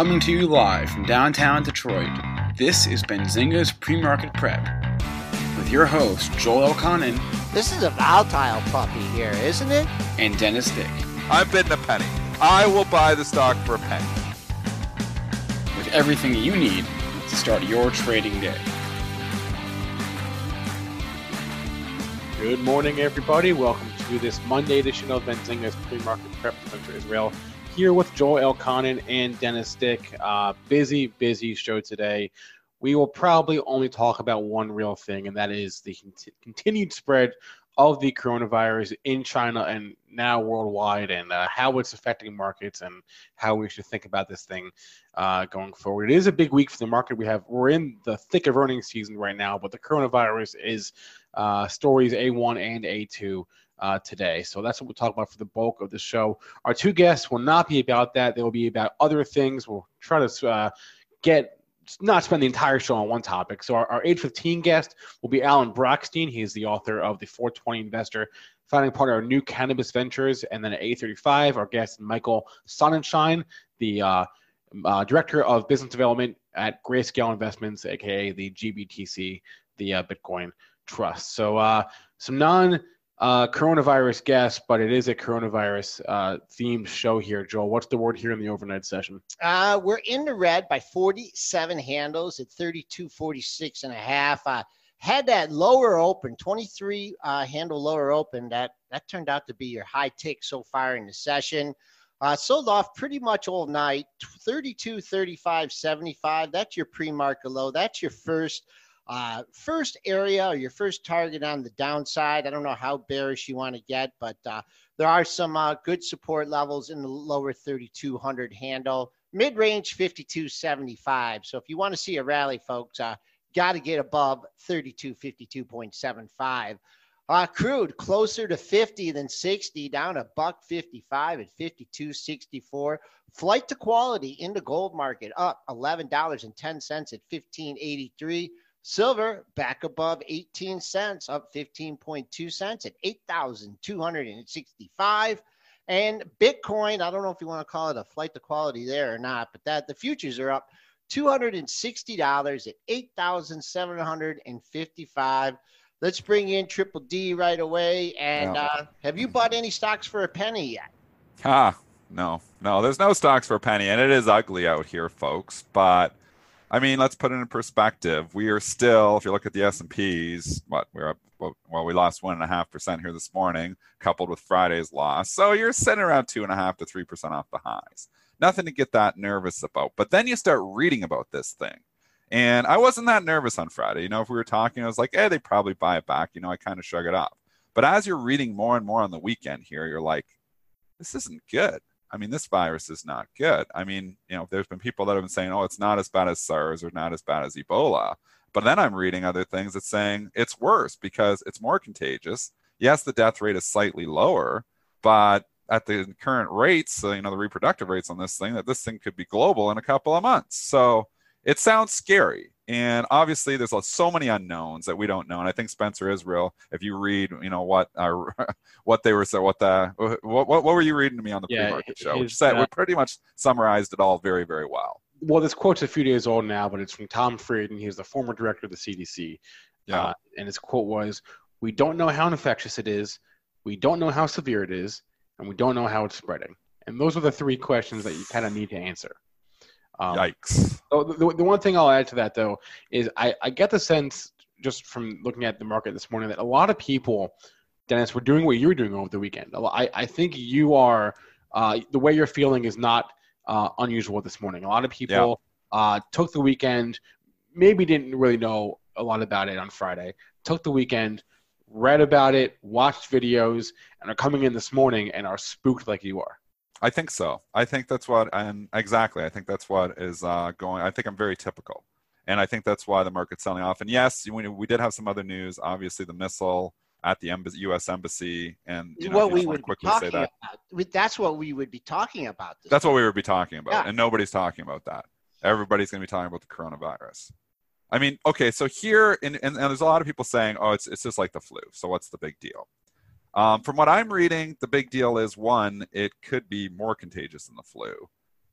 Coming to you live from downtown Detroit, this is Benzinga's Pre-Market Prep with your host Joel Elconin This is a volatile puppy here, isn't it? and Dennis Dick. I'm bidding a penny. I will buy the stock for a penny. with everything you need to start your trading day. Good morning, everybody. Welcome to this Monday edition of Benzinga's pre-market prep with Spencer Israel. Here with Joel Elconin and Dennis Dick. Uh, busy, busy show today. We will probably only talk about one real thing, and that is the cont- continued spread of the coronavirus in China and now worldwide, and uh, how it's affecting markets and how we should think about this thing uh, going forward. It is a big week for the market. We have we're in the thick of earnings season right now, but the coronavirus is uh, stories A1 and A2 uh, today. So that's what we'll talk about for the bulk of the show. Our two guests will not be about that. They will be about other things. We'll try to uh, get not spend the entire show on one topic. So our, our 815 guest will be Alan Brochstein. He is the author of the 420 Investor, founding partner of New Cannabis Ventures. And then at 835, our guest Michael Sonnenshein, the uh, uh, director of business development at Grayscale Investments, aka the GBTC, the uh, Bitcoin Trust. So uh, some non uh, coronavirus guests, but it is a coronavirus uh, themed show here. Joel, what's the word here in the overnight session? Uh, we're in the red by 47 handles at 32.46 and a half. Uh, had that lower open, 23 uh, handle lower open. That that turned out to be your high tick so far in the session. Uh, sold off pretty much all night, 32, 35, 75. That's your pre-market low. That's your first uh, first area or your first target on the downside. I don't know how bearish you want to get, but uh, there are some uh, good support levels in the lower 3200 handle, mid range 5275. So if you want to see a rally, folks, uh, got to get above 3252.75. Uh, crude closer to 50 than 60, down a buck 55 at 52.64. Flight to quality in the gold market up $11.10 at 1583. Silver back above 18 cents, up 15.2 cents at 8,265. And Bitcoin, I don't know if you want to call it a flight to quality there or not, but that the futures are up $260 at 8,755. Let's bring in Triple D right away. And Yeah. uh, have you bought any stocks for a penny yet? Ah, no, no, there's no stocks for a penny, and it is ugly out here, folks. But I mean, let's put it in perspective. We are still, if you look at the S and P's, what we're up. Well, we lost one and a half percent here this morning, coupled with Friday's loss. So you're sitting around two and a half to three percent off the highs. Nothing to get that nervous about. But then you start reading about this thing. And I wasn't that nervous on Friday. You know, if we were talking, I was like, hey, they probably buy it back. You know, I kind of shrug it off. But as you're reading more and more on the weekend here, you're like, this isn't good. I mean, this virus is not good. I mean, you know, there's been people that have been saying, oh, it's not as bad as SARS or not as bad as Ebola. But then I'm reading other things that's saying it's worse because it's more contagious. Yes, the death rate is slightly lower, but at the current rates, uh, you know, the reproductive rates on this thing, that this thing could be global in a couple of months. So it sounds scary. And obviously, there's so many unknowns that we don't know. And I think Spencer Israel, if you read, you know, what our, what they were saying, what the, what, what, what were you reading to me on the Yeah, pre-market show? his, Which said uh, we pretty much summarized it all very, very well. Well, this quote's a few days old now, but it's from Tom Frieden. He's the former director of the CDC. Yeah. Uh, and his quote was, "We don't know how infectious it is, we don't know how severe it is, and we don't know how it's spreading. And those are the three questions that you kind of need to answer. Um, Yikes. So the, the, one thing I'll add to that, though, is I, I get the sense just from looking at the market this morning that a lot of people, Dennis, were doing what you were doing over the weekend. I, I think you are, uh, the way you're feeling is not uh, unusual this morning. A lot of people yeah. uh, took the weekend, maybe didn't really know a lot about it on Friday, took the weekend, read about it, watched videos, and are coming in this morning and are spooked like you are. I think so. I think that's what, and exactly, I think that's what is uh, going. I think I'm very typical, and I think that's why the market's selling off. And yes, we, we did have some other news. Obviously, the missile at the embassy, U.S. embassy, and you know, what we would quickly say that. About. That's what we would be talking about. That's what we would be talking about, yeah. and nobody's talking about that. Everybody's going to be talking about the coronavirus. I mean, okay, so here, and, and, and, there's a lot of people saying, oh, it's, it's just like the flu. So what's the big deal? Um, from what I'm reading, the big deal is one, it could be more contagious than the flu,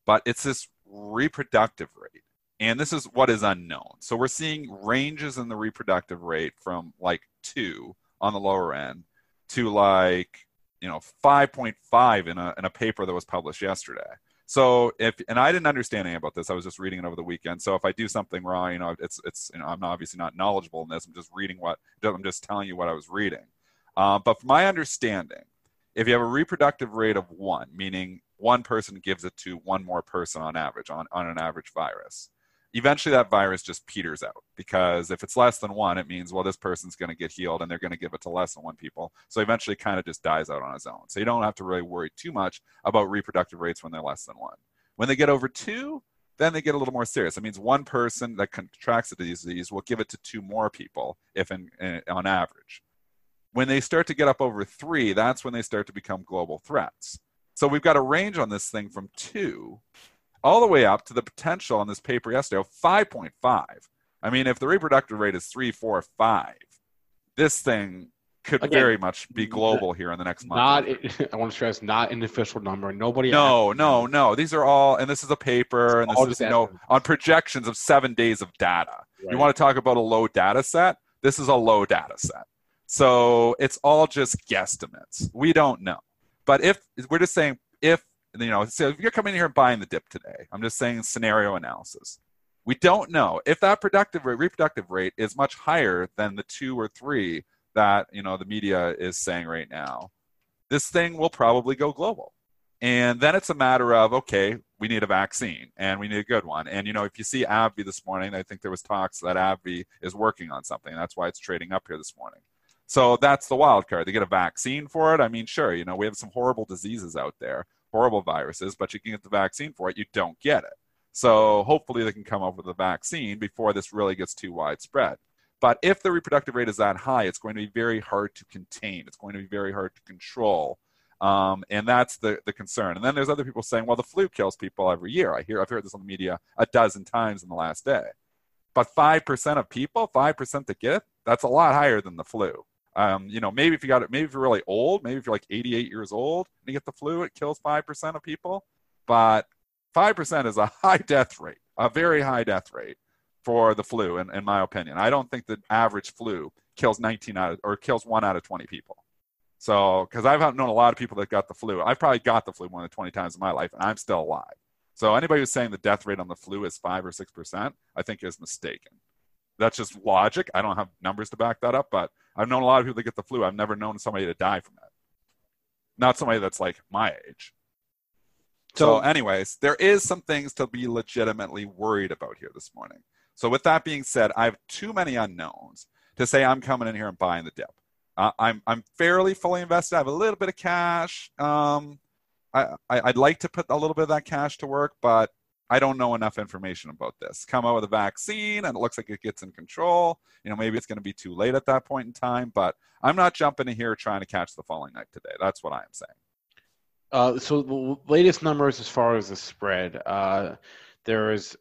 but it's this reproductive rate. And this is what is unknown. So we're seeing ranges in the reproductive rate from like two on the lower end to like, you know, 5.5 in a, in a paper that was published yesterday. So if and I didn't understand anything about this, I was just reading it over the weekend. So if I do something wrong, you know, it's it's you know I'm obviously not knowledgeable in this. I'm just reading what I'm just telling you what I was reading. Uh, but from my understanding, if you have a reproductive rate of one, meaning one person gives it to one more person on average on, on an average virus, eventually that virus just peters out because if it's less than one, it means, well, this person's going to get healed and they're going to give it to less than one people. So eventually kind of just dies out on its own. So you don't have to really worry too much about reproductive rates when they're less than one. When they get over two, then they get a little more serious. It means one person that contracts the disease will give it to two more people, if in, in, on average. When they start to get up over three, that's when they start to become global threats. So we've got a range on this thing from two all the way up to the potential on this paper yesterday of 5.5. I mean, if the reproductive rate is three, four, five, this thing could Again, very much be global here in the next month. Not, I want to stress, not an official number. Nobody. No, no, no. These are all, and this is a paper, and this is you know on projections of seven days of data. Right. You want to talk about a low data set? This is a low data set. So it's all just guesstimates. We don't know. But if we're just saying if you know, so if you're coming here and buying the dip today, I'm just saying scenario analysis. We don't know if that productive rate, reproductive rate is much higher than the two or three that you know the media is saying right now. This thing will probably go global. And then it's a matter of okay, we need a vaccine and we need a good one. And you know, if you see AbbVie this morning, I think there was talks that AbbVie is working on something. That's why it's trading up here this morning. So that's the wild card. They get a vaccine for it. I mean, sure, you know, we have some horrible diseases out there, horrible viruses, but you can get the vaccine for it. You don't get it. So hopefully they can come up with a vaccine before this really gets too widespread. But if the reproductive rate is that high, it's going to be very hard to contain. It's going to be very hard to control. Um, and that's the, the concern. And then there's other people saying, well, the flu kills people every year. I hear, I've heard this on the media a dozen times in the last day. But 5% of people, 5% that get it, that's a lot higher than the flu. Um, you know, maybe if you got it, maybe if you're really old, maybe if you're like 88 years old and you get the flu, it kills 5% of people. But 5% is a high death rate, a very high death rate for the flu, in, in my opinion. I don't think the average flu kills 19 out of, or kills one out of 20 people. So, because I've known a lot of people that got the flu. I've probably got the flu more than 20 times in my life, and I'm still alive. So, anybody who's saying the death rate on the flu is five or six percent, I think is mistaken that's just logic. I don't have numbers to back that up, but I've known a lot of people that get the flu. I've never known somebody to die from it. Not somebody that's like my age. So, so anyways, there is some things to be legitimately worried about here this morning. So, with that being said, I have too many unknowns to say I'm coming in here and buying the dip. Uh, I'm I'm fairly fully invested. I have a little bit of cash. Um, I, I would like to put a little bit of that cash to work, but I don't know enough information about this. Come out with a vaccine and it looks like it gets in control. You know, maybe it's going to be too late at that point in time, but I'm not jumping in here trying to catch the falling knife today. That's what I am saying. Uh, so the latest numbers as far as the spread, uh, there is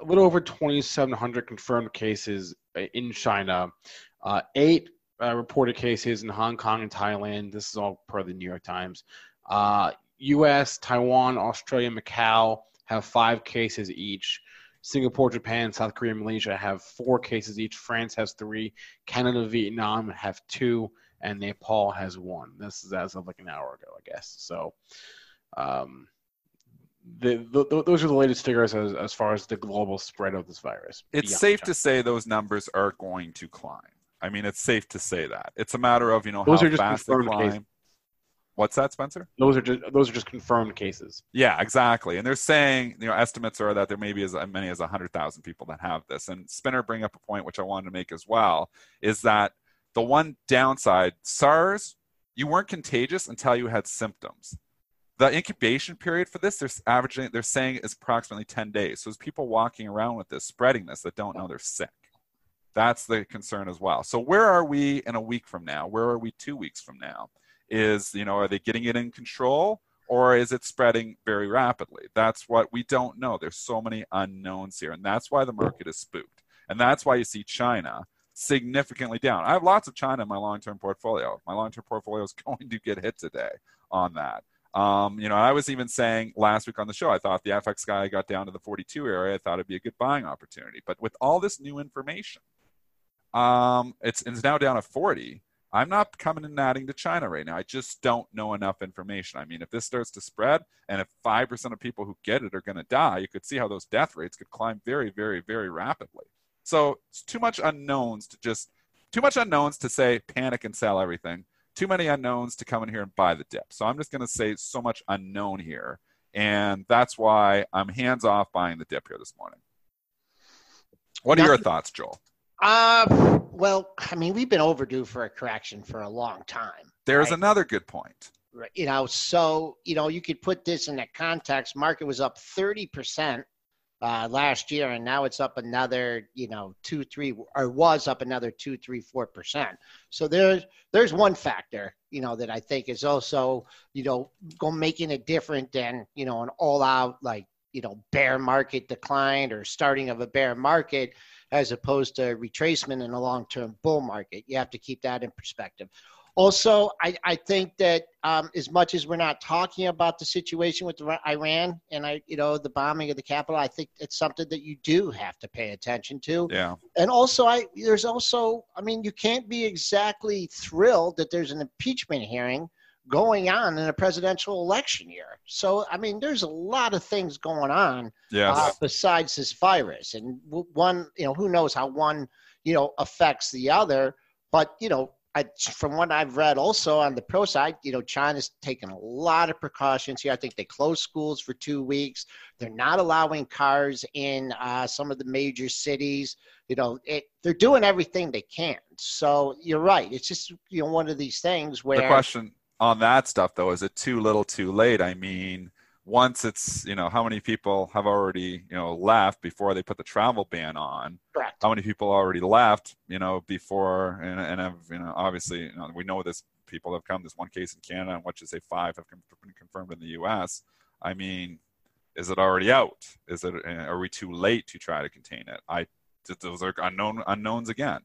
a little over 2,700 confirmed cases in China, uh, eight uh, reported cases in Hong Kong and Thailand. This is all per the New York Times. U.S., uh, Taiwan, Australia, Macau have five cases each. Singapore, Japan, South Korea, Malaysia have four cases each. France has three. Canada, Vietnam have two. and Nepal has one. This is as of like an hour ago, I guess. So, um, the, the, those are the latest figures as, as far as the global spread of this virus. It's safe China. to say those numbers are going to climb. I mean, it's safe to say that. It's a matter of you know those how fast they climb. Cases. What's that, Spencer? Those are just those are just confirmed cases. Yeah, exactly. And they're saying, you know, estimates are that there may be as many as hundred thousand people that have this. And Spinner bring up a point which I wanted to make as well is that the one downside, SARS, you weren't contagious until you had symptoms. The incubation period for this, they're averaging, they're saying is approximately 10 days. So there's people walking around with this, spreading this that don't know they're sick. That's the concern as well. So where are we in a week from now? Where are we two weeks from now? Is, you know, are they getting it in control or is it spreading very rapidly? That's what we don't know. There's so many unknowns here. And that's why the market is spooked. And that's why you see China significantly down. I have lots of China in my long-term portfolio. My long-term portfolio is going to get hit today on that. Um, you know, I was even saying last week on the show, I thought the FXI got down to the 42 area. I thought it'd be a good buying opportunity. But with all this new information, um, it's, it's now down to 40. I'm not coming and adding to China right now. I just don't know enough information. I mean, if this starts to spread and if 5% of people who get it are going to die, you could see how those death rates could climb very, very, very rapidly. So it's too much unknowns to just too much unknowns to say panic and sell everything. Too many unknowns to come in here and buy the dip. So I'm just going to say so much unknown here, and that's why I'm hands off buying the dip here this morning. What are your thoughts, Joel? Uh, well, I mean, we've been overdue for a correction for a long time. There's right? another good point. You know, so you know, you could put this in that context. Market was up 30 percent uh, last year, and now it's up another, you know, two, three, or was up another two, three, four percent. So there's there's one factor, you know, that I think is also, you know, go making it different than you know an all-out like you know bear market decline or starting of a bear market as opposed to retracement in a long-term bull market. You have to keep that in perspective. Also, I, I think that um, as much as we're not talking about the situation with Iran and I, you know, the bombing of the capital, I think it's something that you do have to pay attention to. Yeah. And also, I there's also, I mean, you can't be exactly thrilled that there's an impeachment hearing going on in a presidential election year. So, I mean, there's a lot of things going on yes. uh, besides this virus, and one, you know, who knows how one, you know, affects the other. But you know, I, from what I've read also on the pro side, you know, China's taken a lot of precautions here. I think they closed schools for two weeks. They're not allowing cars in uh, some of the major cities. You know, it, they're doing everything they can. So you're right. It's just, you know, one of these things where. The question on that stuff, though, is it too little too late? I mean, once it's you know how many people have already you know left before they put the travel ban on? Correct. how many people already left you know before and, and have you know obviously you know, we know this people have come this one case in canada and what you say five have been confirmed in the us i mean is it already out? Is it eh, are we too late to try to contain it? I those are unknown unknowns again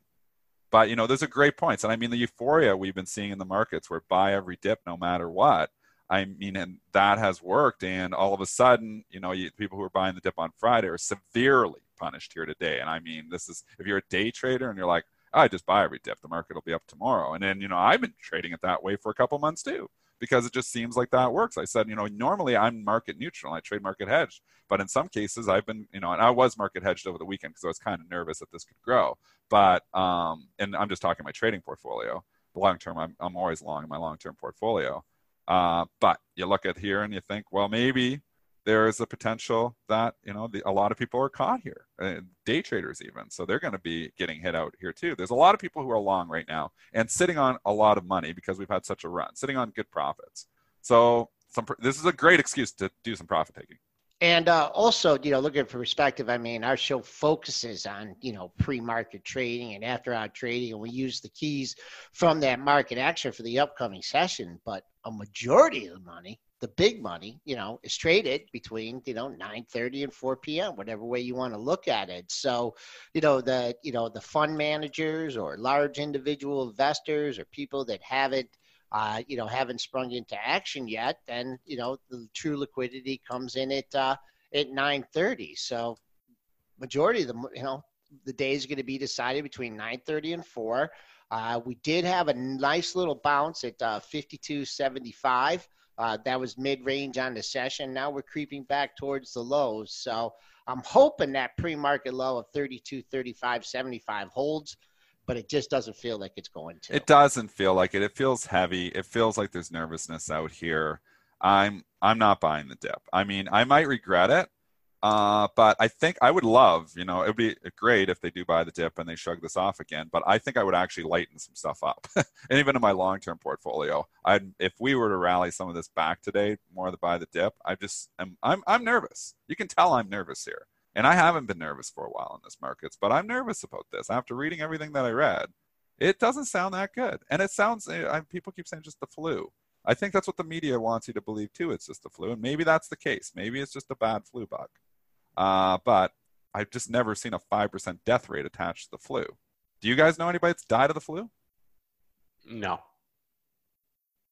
but you know those are great points and i mean the euphoria we've been seeing in the markets where buy every dip no matter what I mean, and that has worked. And all of a sudden, you know, you, people who are buying the dip on Friday are severely punished here today. And I mean, this is if you're a day trader and you're like, oh, I just buy every dip, the market will be up tomorrow. And then, you know, I've been trading it that way for a couple months too, because it just seems like that works. I said, you know, normally I'm market neutral, I trade market hedged, but in some cases I've been, you know, and I was market hedged over the weekend because I was kind of nervous that this could grow. But, um, and I'm just talking my trading portfolio. Long term, I'm, I'm always long in my long term portfolio. Uh, but you look at here and you think, well, maybe there is a potential that you know the, a lot of people are caught here, uh, day traders even. So they're going to be getting hit out here too. There's a lot of people who are long right now and sitting on a lot of money because we've had such a run, sitting on good profits. So some, this is a great excuse to do some profit taking. And uh, also, you know, looking for perspective, I mean, our show focuses on, you know, pre-market trading and after-hour trading, and we use the keys from that market action for the upcoming session. But a majority of the money, the big money, you know, is traded between, you know, 9:30 and 4 p.m., whatever way you want to look at it. So, you know, the, you know, the fund managers or large individual investors or people that haven't uh, you know, haven't sprung into action yet, then you know the true liquidity comes in at uh, at 9:30. So majority of the you know the day is going to be decided between 9:30 and 4. Uh, we did have a nice little bounce at uh, 52.75. Uh, that was mid-range on the session. Now we're creeping back towards the lows. So I'm hoping that pre-market low of 32, 35, 75 holds, but it just doesn't feel like it's going to. It doesn't feel like it. It feels heavy. It feels like there's nervousness out here. I'm I'm not buying the dip. I mean, I might regret it, uh, but I think I would love, you know, it would be great if they do buy the dip and they shrug this off again. But I think I would actually lighten some stuff up, and even in my long-term portfolio, I if we were to rally some of this back today, more to buy the dip, I just am I'm I'm nervous. You can tell I'm nervous here, and I haven't been nervous for a while in this markets, but I'm nervous about this after reading everything that I read. It doesn't sound that good, and it sounds. Eh, people keep saying just the flu. I think that's what the media wants you to believe too. It's just the flu, and maybe that's the case. Maybe it's just a bad flu bug. Uh, but I've just never seen a 5% death rate attached to the flu. Do you guys know anybody that's died of the flu? No.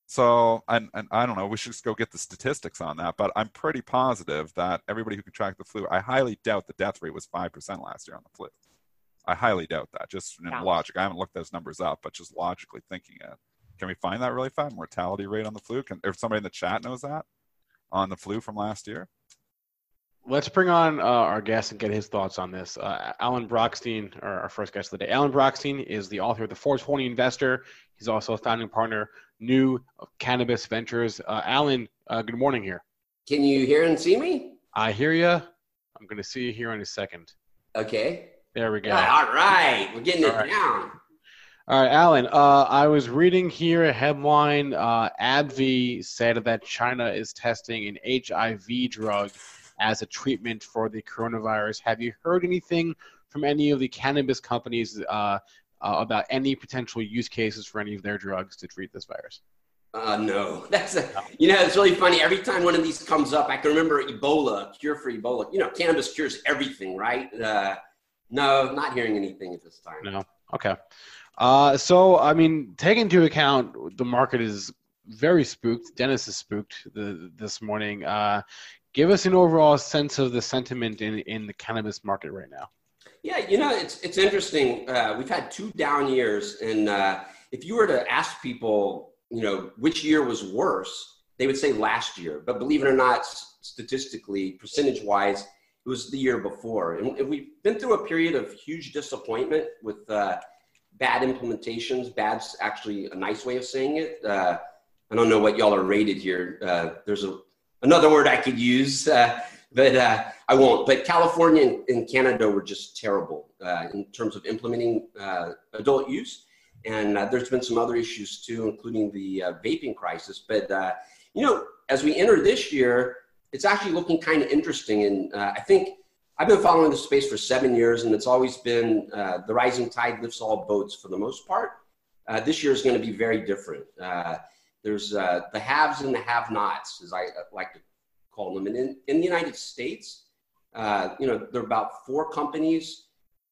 So, and, and I don't know, we should just go get the statistics on that, but I'm pretty positive that everybody who contracted the flu, I highly doubt the death rate was 5% last year on the flu. I highly doubt that, just in logic. I haven't looked those numbers up, but just logically thinking it. Can we find that really fast? Mortality rate on the flu? Can, if somebody in the chat knows that on the flu from last year? Let's bring on uh, our guest and get his thoughts on this. Uh, Alan Brochstein, our, our, first guest of the day. Alan Brochstein is the author of The 420 Investor. He's also a founding partner, New Cannabis Ventures. Uh, Alan, uh, good morning here. Can you hear and see me? I hear you. I'm going to see you here in a second. Okay. There we go. All right. We're getting all it right. down. All right, Alan. Uh, I was reading here a headline. Uh, AbbVie said that China is testing an HIV drug as a treatment for the coronavirus. Have you heard anything from any of the cannabis companies uh, uh, about any potential use cases for any of their drugs to treat this virus? Uh, no, that's a, you know, it's really funny. Every time one of these comes up, I can remember Ebola, cure for Ebola. You know, cannabis cures everything, right? Uh, no, not hearing anything at this time. No. Okay. Uh, so, I mean, take into account the market is very spooked. Dennis is spooked the, this morning. Uh, give us an overall sense of the sentiment in, in the cannabis market right now. Yeah, you know, it's, it's interesting. Uh, we've had two down years. And uh, if you were to ask people, you know, which year was worse, they would say last year. But believe it or not, statistically, percentage wise, it was the year before. And we've been through a period of huge disappointment with uh, bad implementations. Bad's actually a nice way of saying it. Uh, I don't know what y'all are rated here. Uh, there's a another word I could use, uh, but uh, I won't. But California and, Canada were just terrible uh, in terms of implementing uh, adult use. And uh, there's been some other issues too, including the uh, vaping crisis. But, you know, as we enter this year, it's actually looking kind of interesting. And I think I've been following this space for seven years, and it's always been the rising tide lifts all boats for the most part. this year is going to be very different there's uh, the haves and the have-nots, as I uh, like to call them. And in, in the United States, uh, you know, there are about four companies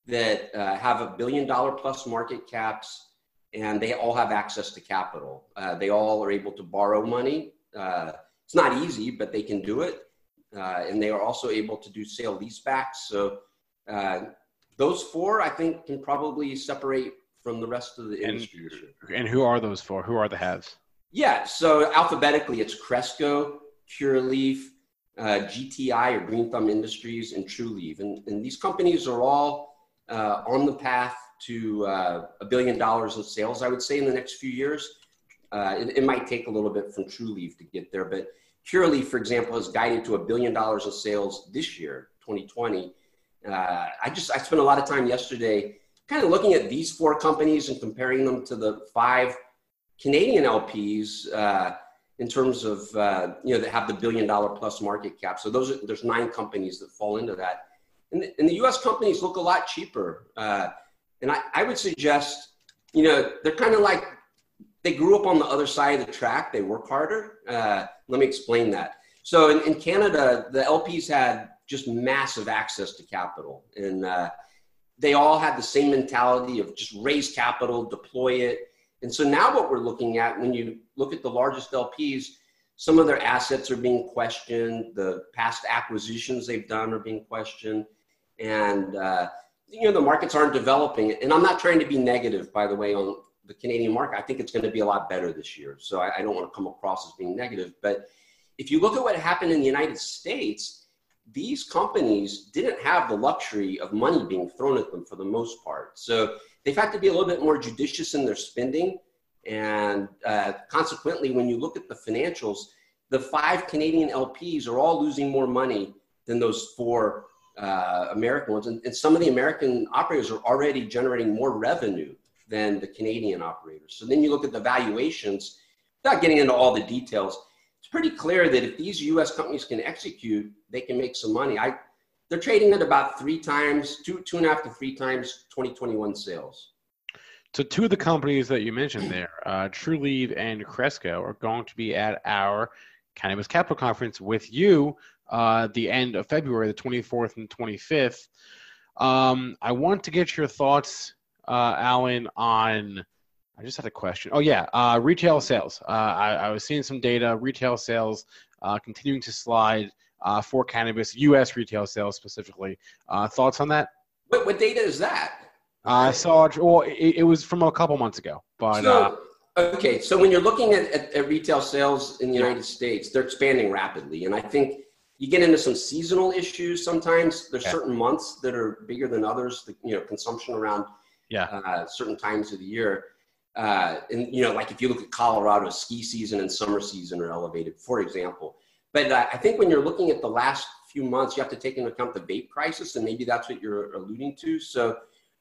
that uh, have a billion dollar plus market caps, and they all have access to capital. Uh, they all are able to borrow money. Uh, it's not easy, but they can do it. and they are also able to do sale leasebacks. So those four, I think, can probably separate from the rest of the industry. And, and who are those four? Who are the haves? Yeah, so alphabetically, it's Cresco, Curaleaf, uh, GTI or Green Thumb Industries, and Trulieve. And, and these companies are all uh, on the path to uh, a billion dollars in sales, I would say, in the next few years. Uh, it, it, might take a little bit from Trulieve to get there, but Curaleaf, for example, is guided to a billion dollars in sales this year, 2020. Uh, I just I spent a lot of time yesterday kind of looking at these four companies and comparing them to the five Canadian LPs uh, in terms of uh, you know that have the billion dollar plus market cap. So those are, there's nine companies that fall into that, and the, and the U.S. companies look a lot cheaper. Uh, and I, I would suggest you know they're kind of like they grew up on the other side of the track. They work harder. Uh, let me explain that. So in, in, Canada, the LPs had just massive access to capital, and uh, they all had the same mentality of just raise capital, deploy it and so now what we're looking at when you look at the largest LPs, some of their assets are being questioned. The past acquisitions they've done are being questioned. And, uh, you know, the markets aren't developing. And I'm not trying to be negative, by the way, on the Canadian market, I think it's going to be a lot better this year. So I, I don't want to come across as being negative. But if you look at what happened in the United States, these companies didn't have the luxury of money being thrown at them for the most part. So they've had to be a little bit more judicious in their spending. And uh, consequently, when you look at the financials, the five Canadian LPs are all losing more money than those four uh, American ones. And, and, some of the American operators are already generating more revenue than the Canadian operators. So then you look at the valuations, without getting into all the details, it's pretty clear that if these US companies can execute, they can make some money. I, they're trading at about three times, two, two and a half to three times 2021 sales. So two of the companies that you mentioned there, uh, Trulieve and Cresco, are going to be at our Cannabis Capital Conference with you uh, the end of February, the 24th and 25th. Um, I want to get your thoughts, uh, Alan, on. I just had a question. Oh yeah, uh, retail sales. Uh, I, I, was seeing some data. Retail sales uh, continuing to slide uh, for cannabis, U.S. retail sales specifically. thoughts on that? What, what data is that? I saw it. Well, it, it, was from a couple months ago, but. So, okay, so when you're looking at, at, at, retail sales in the United States, they're expanding rapidly, and I think you get into some seasonal issues sometimes. There's certain months that are bigger than others. The, you know, consumption around yeah. Uh, certain times of the year. Uh, and you know, like if you look at Colorado, ski season and summer season are elevated, for example. But uh, I think when you're looking at the last few months, you have to take into account the vape crisis, and maybe that's what you're alluding to. So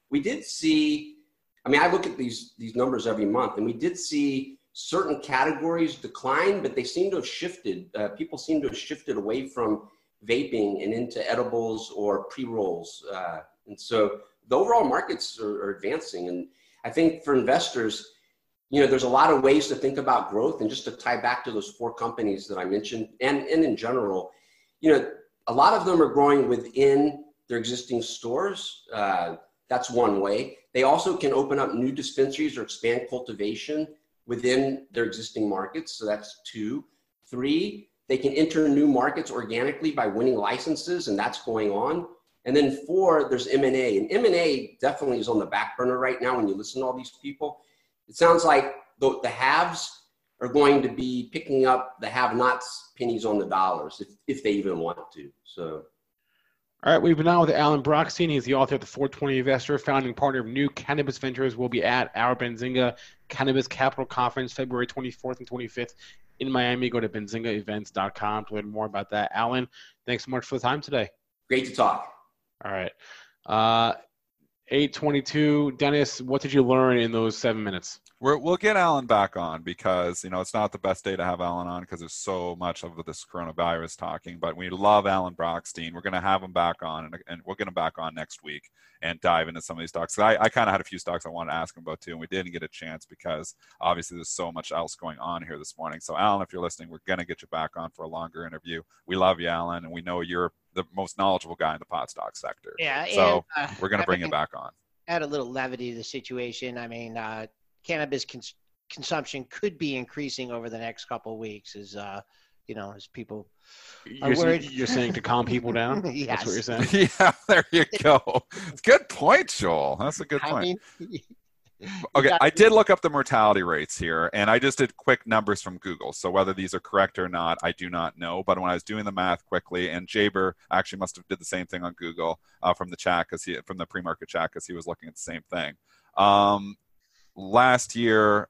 we did see. I mean, I look at these these numbers every month, and we did see certain categories decline, but they seem to have shifted. Uh, people seem to have shifted away from vaping and into edibles or pre rolls. Uh, and so the overall markets are, are, advancing. And I think for investors, you know, there's a lot of ways to think about growth. And just to tie back to those four companies that I mentioned, and, and in general, you know, a lot of them are growing within their existing stores. Uh, that's one way. They also can open up new dispensaries or expand cultivation within their existing markets. So that's two. Three, they can enter new markets organically by winning licenses, and that's going on. And then four, there's M&A. And M&A definitely is on the back burner right now when you listen to all these people. It sounds like the, the haves are going to be picking up the have-nots pennies on the dollars if, if they even want to. So all right, we've been on with Alan Brochstein. He's the author of the 420 Investor, founding partner of New Cannabis Ventures. We'll be at our Benzinga Cannabis Capital Conference February 24th and 25th in Miami. Go to benzingaevents.com to learn more about that. Alan, thanks so much for the time today. Great to talk. All right. Uh, 822. Dennis, what did you learn in those seven minutes? we will get Alan back on because you know it's not the best day to have Alan on because there's so much of this coronavirus talking. But we love Alan Brochstein. We're going to have him back on, and, and we'll get him back on next week and dive into some of these stocks. I, I kind of had a few stocks I wanted to ask him about too, and we didn't get a chance because obviously there's so much else going on here this morning. So Alan, if you're listening, we're going to get you back on for a longer interview. We love you, Alan, and we know you're the most knowledgeable guy in the pot stock sector. Yeah. So and, uh, we're going to bring you back on. Add a little levity to the situation. I mean, uh, cannabis cons- consumption could be increasing over the next couple of weeks as uh, you know as people are you're, worried. You're saying to calm people down. yes. That's what you're saying. yeah, there you go. Good point, Joel. That's a good point. I mean, okay, I did look up the mortality rates here, and I just did quick numbers from Google. So whether these are correct or not, I do not know. But when I was doing the math quickly, and Jaber actually must have did the same thing on Google uh, from the chat because he from the pre-market chat because he was looking at the same thing. Um, last year,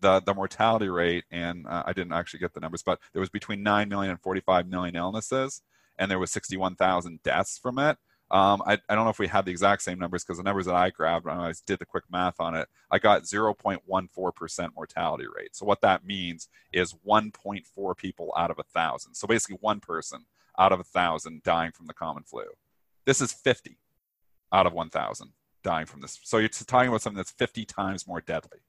the the mortality rate, and uh, I didn't actually get the numbers, but there was between 9 million and 45 million illnesses, and there was 61,000 deaths from it. Um, I, I, don't know if we had the exact same numbers because the numbers that I grabbed when I did the quick math on it, I got 0.14% mortality rate. So what that means is 1.4 people out of a thousand. So basically one person out of a thousand dying from the common flu. This is 50 out of 1,000 dying from this. So you're talking about something that's 50 times more deadly.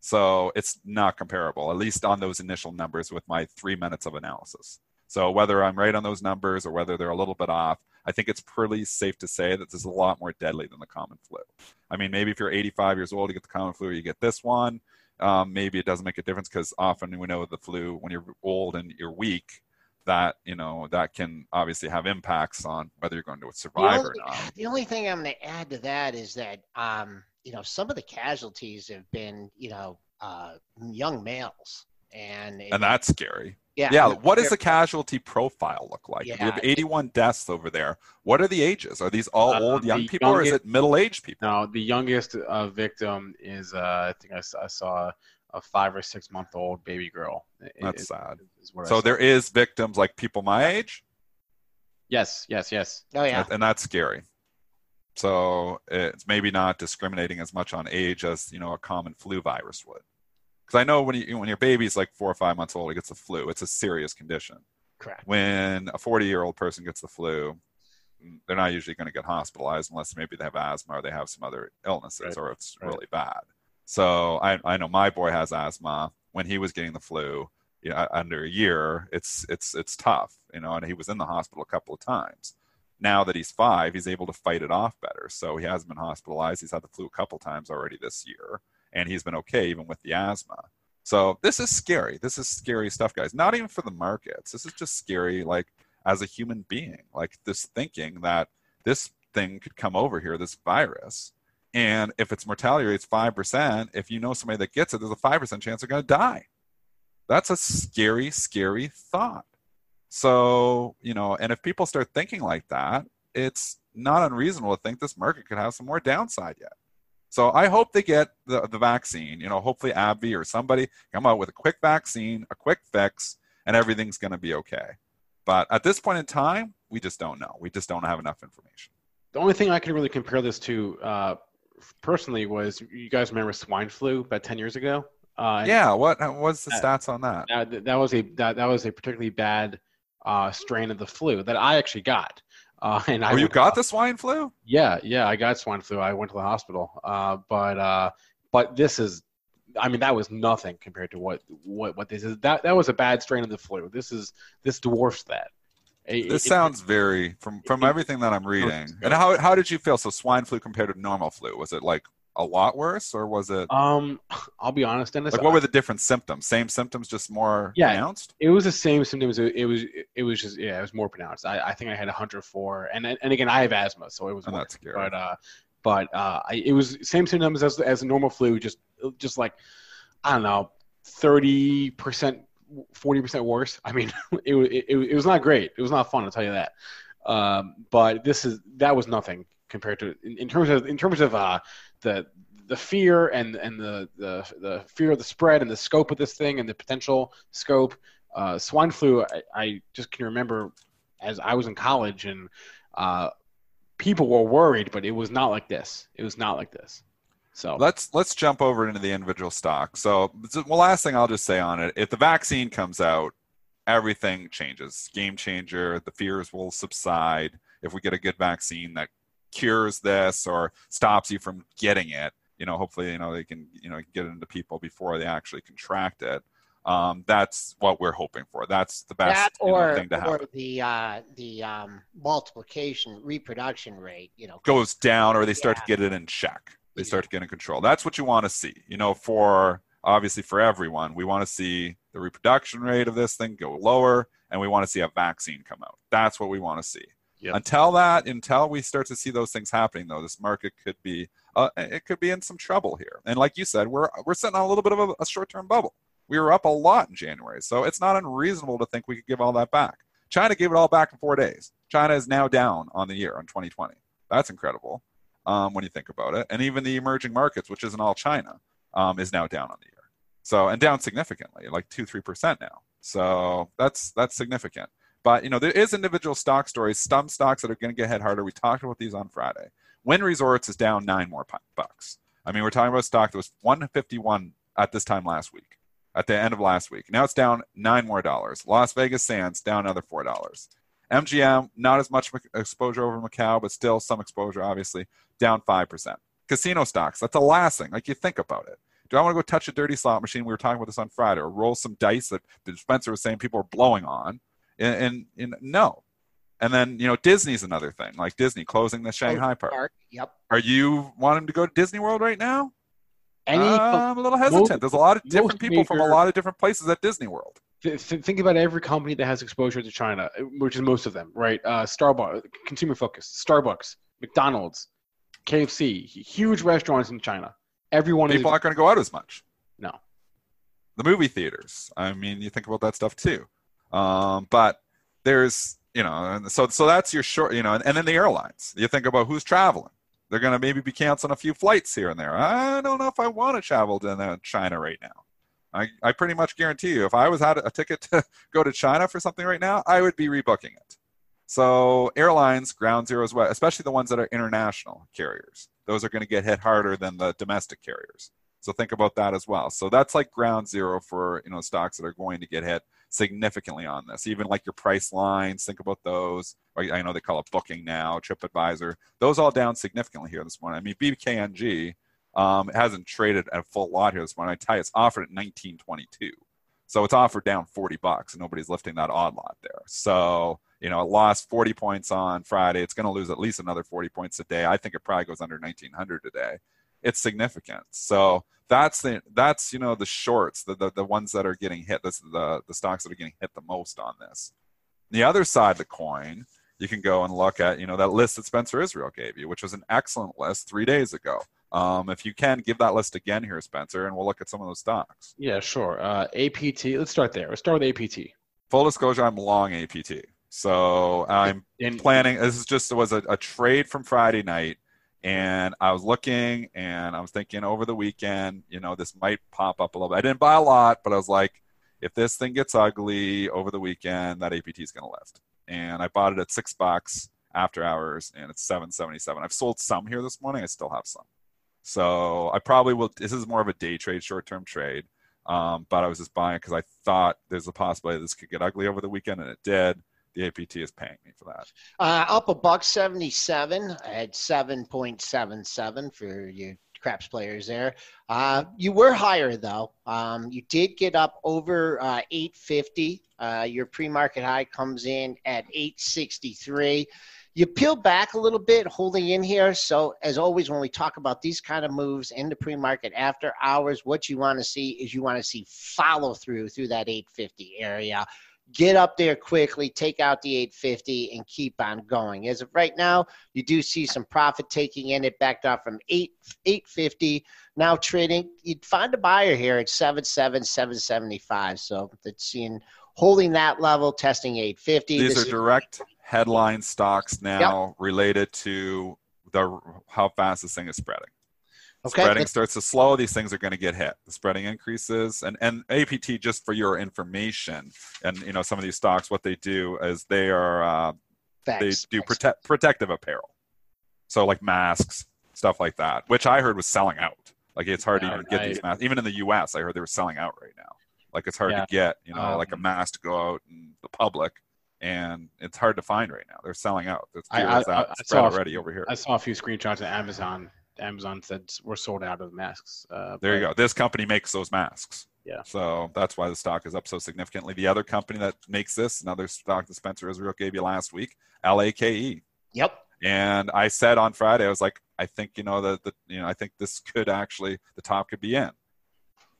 So it's not comparable, at least on those initial numbers with my three minutes of analysis. So whether I'm right on those numbers or whether they're a little bit off, I think it's pretty safe to say that this is a lot more deadly than the common flu. I mean, maybe if you're 85 years old, you get the common flu, you get this one. Um, maybe it doesn't make a difference because often we know the flu when you're old and you're weak, that you know that can obviously have impacts on whether you're going to survive only, or not. The only thing I'm going to add to that is that um, you know, some of the casualties have been, you know, uh, young males, and it- and that's scary. Yeah, Yeah, what does they're- the casualty profile look like? we have 81 deaths over there. What are the ages? Are these all Uh, old young the people, or is it middle-aged people? No, the youngest uh, victim is, uh, I think I saw a five or six month old baby girl. It- That's it- sad. is what So there is victims like people my age, Yes, yes, yes. Oh yeah, and- and that's scary. So it's maybe not discriminating as much on age as you know a common flu virus would. Because I know when you when your baby's like four or five months old, it gets the flu. It's a serious condition. correct. When a 40 year old person gets the flu, they're not usually going to get hospitalized unless maybe they have asthma or they have some other illnesses Right, or it's right. really bad. So I, I know my boy has asthma. When he was getting the flu, you know, under a year, it's it's it's tough, you know, and he was in the hospital a couple of times. Now that he's five, he's able to fight it off better. So he hasn't been hospitalized. He's had the flu a couple times already this year, and he's been okay even with the asthma. So this is scary. This is scary stuff, guys. Not even for the markets. This is just scary, like as a human being, like this thinking that this thing could come over here, this virus. And if its mortality rate's five percent, if you know somebody that gets it, there's a five percent chance they're to die. That's a scary, scary thought. So you know, and if people start thinking like that, it's not unreasonable to think this market could have some more downside yet. So I hope they get the, the vaccine. You know, hopefully AbbVie or somebody come out with a quick vaccine, a quick fix, and everything's going to be okay. But at this point in time, we just don't know. We just don't have enough information. The only thing I can really compare this to uh, personally was you guys remember swine flu about 10 years ago? Uh, Yeah. What what's the Uh, stats on that? That, that was a that, that was a particularly bad uh, strain of the flu that I actually got. Uh, and I Oh, you got the swine flu? Yeah, yeah, I got swine flu. I went to the hospital. Uh, but uh, but this is, I mean, that was nothing compared to what what what this is. That that was a bad strain of the flu. This is this dwarfs that. It- This it- sounds very from from it- everything that I'm reading. And how how did you feel? So swine flu compared to normal flu? Was it like a lot worse, or was it Um, I'll be honest, Dennis. like what were the different symptoms? Same symptoms, just more Yeah. pronounced. It was the same symptoms. It it was it was just yeah, it was more pronounced. I, I think I had 104, and and again I have asthma, so it was. Worse. that's scary. But uh, but uh, I, it was same symptoms as as a normal flu, just just like I don't know, 30 percent, 40 percent worse. I mean, it, it it was not great. It was not fun, I'll tell you that. Um, but this is that was nothing compared to in, in terms of in terms of uh the the fear and and the, the the fear of the spread and the scope of this thing and the potential scope. Uh, swine flu, I, I just can remember as I was in college and uh, people were worried, but it was not like this. It was not like this. So Let's let's jump over into the individual stock. So the last thing I'll just say on it: if the vaccine comes out, everything changes. Game changer. The fears will subside if we get a good vaccine that cures this or stops you from getting it. You know, hopefully, you know they can you know get it into people before they actually contract it. Um, that's what we're hoping for. That's the best that you know, thing to have. or happen. the uh, the um, multiplication reproduction rate. You know, goes down or they start Yeah. to get it in check. They start to get in control. That's what you want to see. You know, for obviously for everyone, we want to see the reproduction rate of this thing go lower and we want to see a vaccine come out. That's what we want to see. Yep. Until that, until we start to see those things happening, though, this market could be uh, it could be in some trouble here. And like you said, we're we're sitting on a little bit of a, a short-term bubble. We were up a lot in January, so it's not unreasonable to think we could give all that back. China gave it all back in four days. China is now down on the year on 2020. That's incredible um, when you think about it. And even the emerging markets, which isn't all China, um, is now down on the year. So and down significantly, like two three percent now. So that's that's significant. But you know there is individual stock stories. Some stocks that are going to get hit harder. We talked about these on Friday. Wynn Resorts is down nine more bucks. I mean, we're talking about a stock that was 151 at this time last week, at the end of last week. Now it's down nine more dollars. Las Vegas Sands down another four dollars. MGM not as much exposure over Macau, but still some exposure, obviously down five percent. Casino stocks. That's the last thing. Like you think about it. Do I want to go touch a dirty slot machine? We were talking about this on Friday, or roll some dice that the Spencer was saying people are blowing on. And, and, and no. And then you know Disney's another thing. Like Disney closing the Shanghai park. Park. Yep. Are you wanting to go to Disney World right now? any Uh, I'm a little hesitant. There's a lot of different most people from a lot of different places at Disney World. th- th- think about every company that has exposure to China, which is most of them, right? Uh, Starbucks, consumer focused, Starbucks, McDonald's, KFC, huge restaurants in China. Everyone people aren't going to go out as much. no. the movie theaters. I mean, you think about that stuff too. Um, but there's, you know, so so that's your short, you know, and, and then the airlines. You think about who's traveling. They're going to maybe be canceling a few flights here and there. I don't know if I want to travel to uh, China right now. I, I pretty much guarantee you, if I was had a ticket to go to China for something right now, I would be rebooking it. So airlines, ground zero as well, especially the ones that are international carriers. Those are going to get hit harder than the domestic carriers. So think about that as well. So that's like ground zero for you know stocks that are going to get hit significantly on this. Even like your Pricelines, think about those. I know they call it booking now, TripAdvisor. Those all down significantly here this morning. I mean, BKNG um, hasn't traded a full lot here this morning. I tell you, it's offered at 1922. So it's offered down 40 bucks, and nobody's lifting that odd lot there. So you know, it lost 40 points on Friday. It's going to lose at least another 40 points a day. I think it probably goes under 1900 today. It's significant. So that's the that's you know the shorts, the the, the ones that are getting hit. This the the stocks that are getting hit the most on this. The other side of the coin, you can go and look at you know that list that Spencer Israel gave you, which was an excellent list three days ago. Um, if you can give that list again here, Spencer, and we'll look at some of those stocks. Yeah, sure. Uh, APT. Let's start there. Let's start with APT. Full disclosure, I'm long APT. So I'm And- planning. This is just it was a, a trade from Friday night, and I was looking and I was thinking over the weekend, you know, this might pop up a little bit. I didn't buy a lot, but I was like, if this thing gets ugly over the weekend, that APT is going to lift. And I bought it at six bucks after hours, and it's seven seventy seven. I've sold some here this morning. I still have some. So I probably will. This is more of a day trade, short term trade. Um, but I was just buying because I thought there's a possibility this could get ugly over the weekend, and it did. The APT is paying me for that. Uh, up a buck 77 at 7.77 for your craps players there. Uh, you were higher though. Um, you did get up over uh, 850. Uh, your pre-market high comes in at 863. You peel back a little bit, holding in here. So as always, when we talk about these kind of moves in the pre-market after hours, what you want to see is you want to see follow through through that 850 area get up there quickly, take out the 850, and keep on going. As of right now, you do see some profit taking in. It backed off from 8 850. Now trading, you'd find a buyer here at 77, 775. So that's seeing holding that level, testing 850. These This are is- direct headline stocks now related to the how fast this thing is spreading. Okay, Spreading starts to slow, these things are going to get hit. The spreading increases, and and APT just for your information, and you know some of these stocks, what they do is they are uh, they do Facts. protect protective apparel, so like masks, stuff like that, which I heard was selling out. Like it's hard to even get I- these masks. Even in the U.S., I heard they were selling out right now. Like it's hard Yeah. to get, you know, like a Um, mask to go out in the public, and it's hard to find right now. They're selling out. There's I- dealers I- out I spread saw a already few- over here. I saw a few screenshots of Amazon. Amazon said we're sold out of masks. Uh, There you go. This company makes those masks. Yeah. So that's why the stock is up so significantly. The other company that makes this, another stock that Spencer Israel gave you last week, LAKE. Yep. And I said on Friday, I was like, I think you know that the you know I think this could actually the top could be in.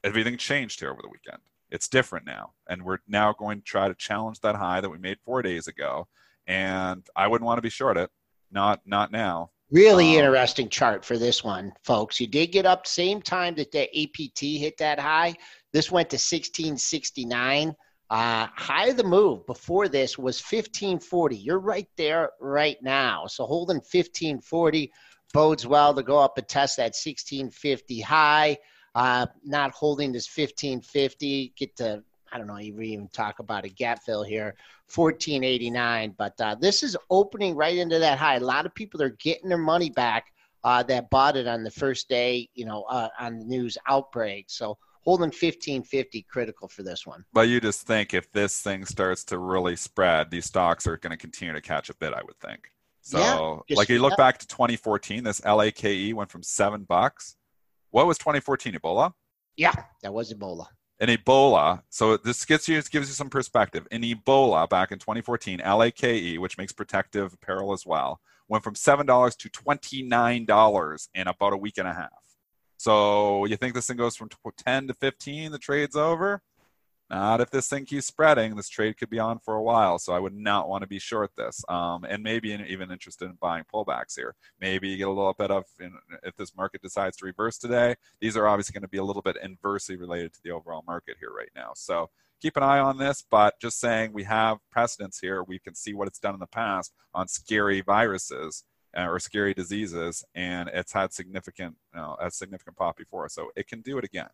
Everything changed here over the weekend. It's different now, and we're now going to try to challenge that high that we made four days ago. And I wouldn't want to be short it. Not not now. Really Um, interesting chart for this one, folks. You did get up same time that the APT hit that high. This went to 1669. Uh, high of the move before this was 1540. You're right there right now. So holding 1540 bodes well to go up and test that 1650 high. Uh, not holding this 1550, get to I don't know, you even talk about a gap fill here, 1489. But uh, this is opening right into that high. A lot of people are getting their money back uh, that bought it on the first day, you know, uh, on the news outbreak. So holding 1550 critical for this one. But you just think if this thing starts to really spread, these stocks are going to continue to catch a bit. I would think. So, Yeah, just- like you look yeah. back to 2014, this LAKE went from seven bucks. What was 2014 Ebola? Yeah, that was Ebola. In Ebola, so this gets you gives you some perspective. In Ebola, back in 2014, LAKE, which makes protective apparel as well, went from seven dollars to 29 dollars in about a week and a half. So you think this thing goes from 10 to 15? The trade's over. Not if this thing keeps spreading. This trade could be on for a while, so I would not want to be short this. Um, and maybe even interested in buying pullbacks here. Maybe you get a little bit of if this market decides to reverse today. These are obviously going to be a little bit inversely related to the overall market here right now. So keep an eye on this, but just saying we have precedents here. We can see what it's done in the past on scary viruses uh, or scary diseases, and it's had significant, you know, a significant pop before. So it can do it again.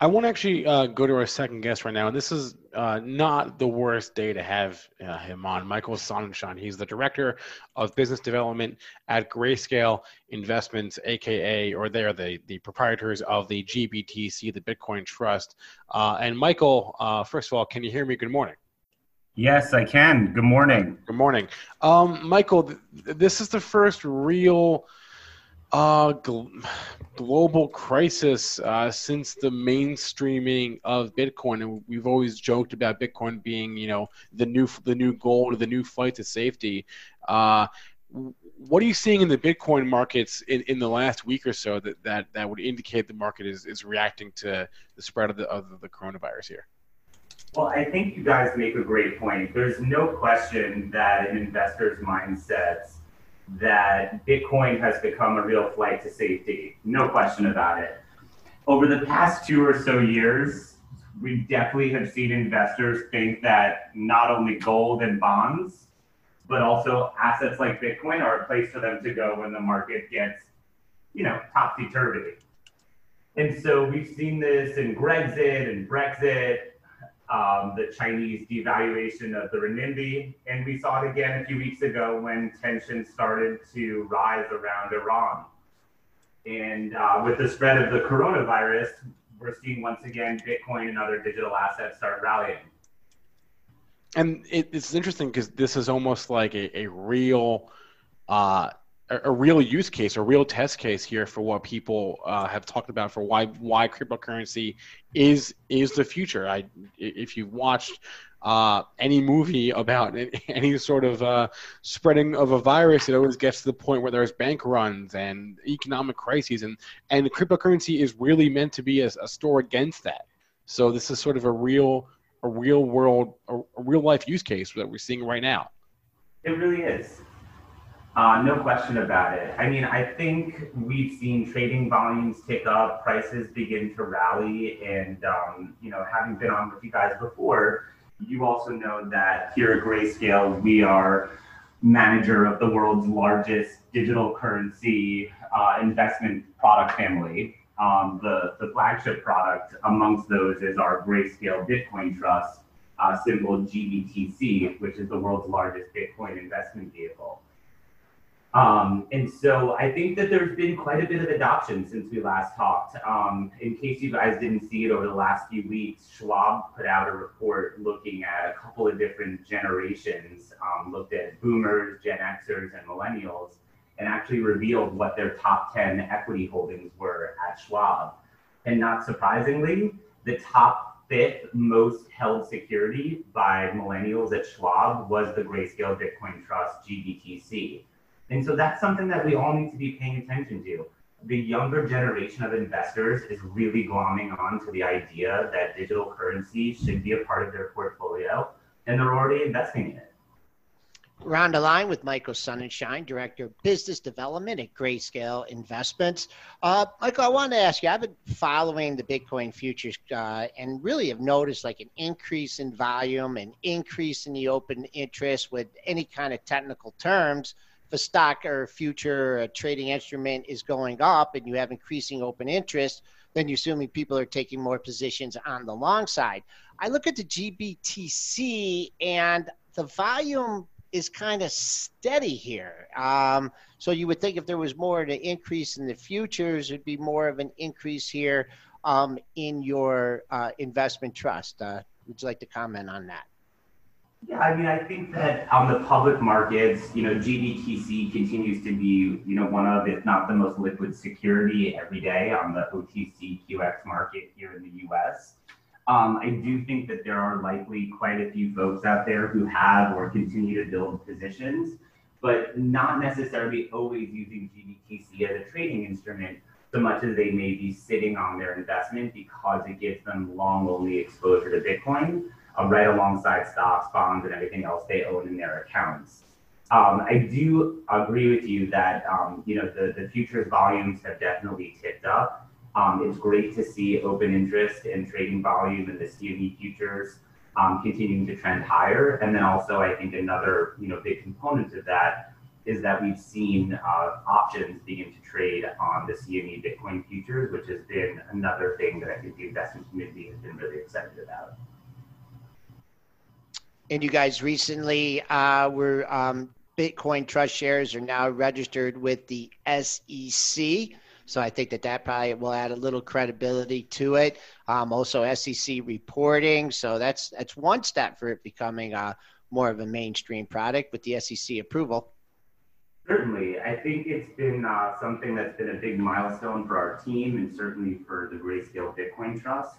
I want to actually uh, go to our second guest right now, and this is uh, not the worst day to have uh, him on. Michael Sonnenshein. He's the director of business development at Grayscale Investments, aka, or they are the the proprietors of the GBTC, the Bitcoin Trust. Uh, and Michael, uh, first of all, can you hear me? Good morning. Yes, I can. Good morning. Good morning, um, Michael. Th- this is the first real uh, gl- global crisis uh, since the mainstreaming of Bitcoin, and we've always joked about Bitcoin being, you know, the new the new gold, or the new flight to safety. Uh, what are you seeing in the Bitcoin markets in, in the last week or so that, that, that would indicate the market is, is reacting to the spread of the, of the coronavirus here? Well, I think you guys make a great point. There's no question that an investor's mindset that Bitcoin has become a real flight to safety. No question about it. Over the past two or so years, we definitely have seen investors think that not only gold and bonds, but also assets like Bitcoin are a place for them to go when the market gets, you know, topsy turvy. And so we've seen this in Brexit and Brexit um, the Chinese devaluation of the renminbi. And we saw it again a few weeks ago when tensions started to rise around Iran. And uh, with the spread of the coronavirus, we're seeing once again Bitcoin and other digital assets start rallying. And it, it's interesting because this is almost like a, a real uh, a, real use case, a real test case here for what people uh, have talked about for why why cryptocurrency is is the future. I if you've watched uh, any movie about any sort of uh, spreading of a virus, it always gets to the point where there's bank runs and economic crises, and and cryptocurrency is really meant to be a, a store against that. So this is sort of a real a real world a, a real life use case that we're seeing right now. It really is. Uh, no question about it. I mean, I think we've seen trading volumes tick up, prices begin to rally, and um, you know, having been on with you guys before, you also know that here at Grayscale, we are manager of the world's largest digital currency uh, investment product family. Um, the, the flagship product amongst those is our Grayscale Bitcoin Trust, uh, symbol GBTC, which is the world's largest Bitcoin investment vehicle. Um, and so I think that there's been quite a bit of adoption since we last talked. Um, in case you guys didn't see it over the last few weeks, Schwab put out a report looking at a couple of different generations, um, looked at boomers, Gen Xers, and millennials, and actually revealed what their top 10 equity holdings were at Schwab. And not surprisingly, the top fifth most held security by millennials at Schwab was the Grayscale Bitcoin Trust GBTC. And so that's something that we all need to be paying attention to. The younger generation of investors is really glomming on to the idea that digital currency should be a part of their portfolio, and they're already investing in it. We're on the line with Michael Sonnenshein, Director of Business Development at Grayscale Investments. Uh, Michael, I wanted to ask you, I've been following the Bitcoin futures uh, and really have noticed like an increase in volume, an increase in the open interest with any kind of technical terms – a stock or future a trading instrument is going up and you have increasing open interest, then you're assuming people are taking more positions on the long side. I look at the GBTC and the volume is kind of steady here. Um, so you would think if there was more of an increase in the futures, it'd be more of an increase here um, in your uh, investment trust. Uh, would you like to comment on that? Yeah, I mean, I think that on the public markets, you know, GBTC continues to be, you know, one of, if not the most liquid security every day on the OTC QX market here in the US. Um, I do think that there are likely quite a few folks out there who have or continue to build positions, but not necessarily always using GBTC as a trading instrument, so much as they may be sitting on their investment because it gives them long only exposure to Bitcoin, uh, right alongside stocks, bonds, and everything else they own in their accounts. Um, I do agree with you that um, you know the, the futures volumes have definitely ticked up. Um, it's great to see open interest and trading volume in the CME futures um, continuing to trend higher. And then also, I think another you know big component of that is that we've seen uh, options begin to trade on the CME Bitcoin futures, which has been another thing that I think the investment community has been really excited about. And you guys recently uh, were um, Bitcoin Trust shares are now registered with the SEC. So I think that that probably will add a little credibility to it. Um, also, SEC reporting. So that's that's one step for it becoming uh, more of a mainstream product with the SEC approval. Certainly, I think it's been uh, something that's been a big milestone for our team and certainly for the Grayscale Bitcoin Trust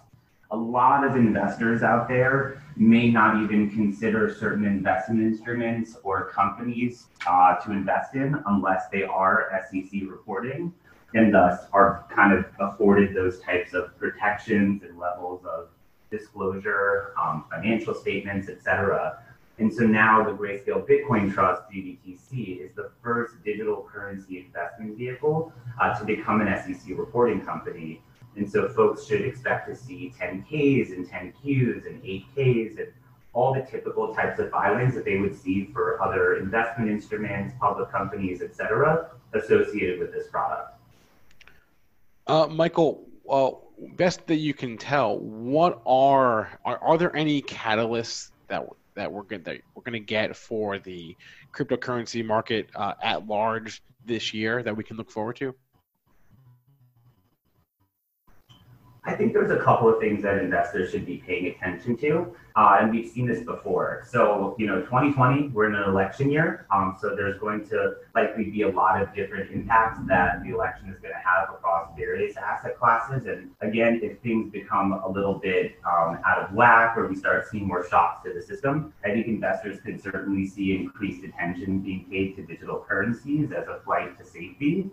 a lot of investors out there may not even consider certain investment instruments or companies uh, to invest in unless they are SEC reporting and thus are kind of afforded those types of protections and levels of disclosure, um, financial statements, etc. And so now the Grayscale Bitcoin Trust, GBTC, is the first digital currency investment vehicle uh, to become an SEC reporting company and so folks should expect to see 10Ks and 10Qs and 8Ks and all the typical types of filings that they would see for other investment instruments, public companies, et cetera, associated with this product. Uh, Michael, uh, best that you can tell, what are, are are there any catalysts that that we're going that we're going to get for the cryptocurrency market uh, at large this year that we can look forward to? I think there's a couple of things that investors should be paying attention to, uh, and we've seen this before. So, you know, 2020, we're in an election year, um, so there's going to likely be a lot of different impacts that the election is going to have across various asset classes. And again, if things become a little bit um, out of whack or we start seeing more shocks to the system, I think investors could certainly see increased attention being paid to digital currencies as a flight to safety.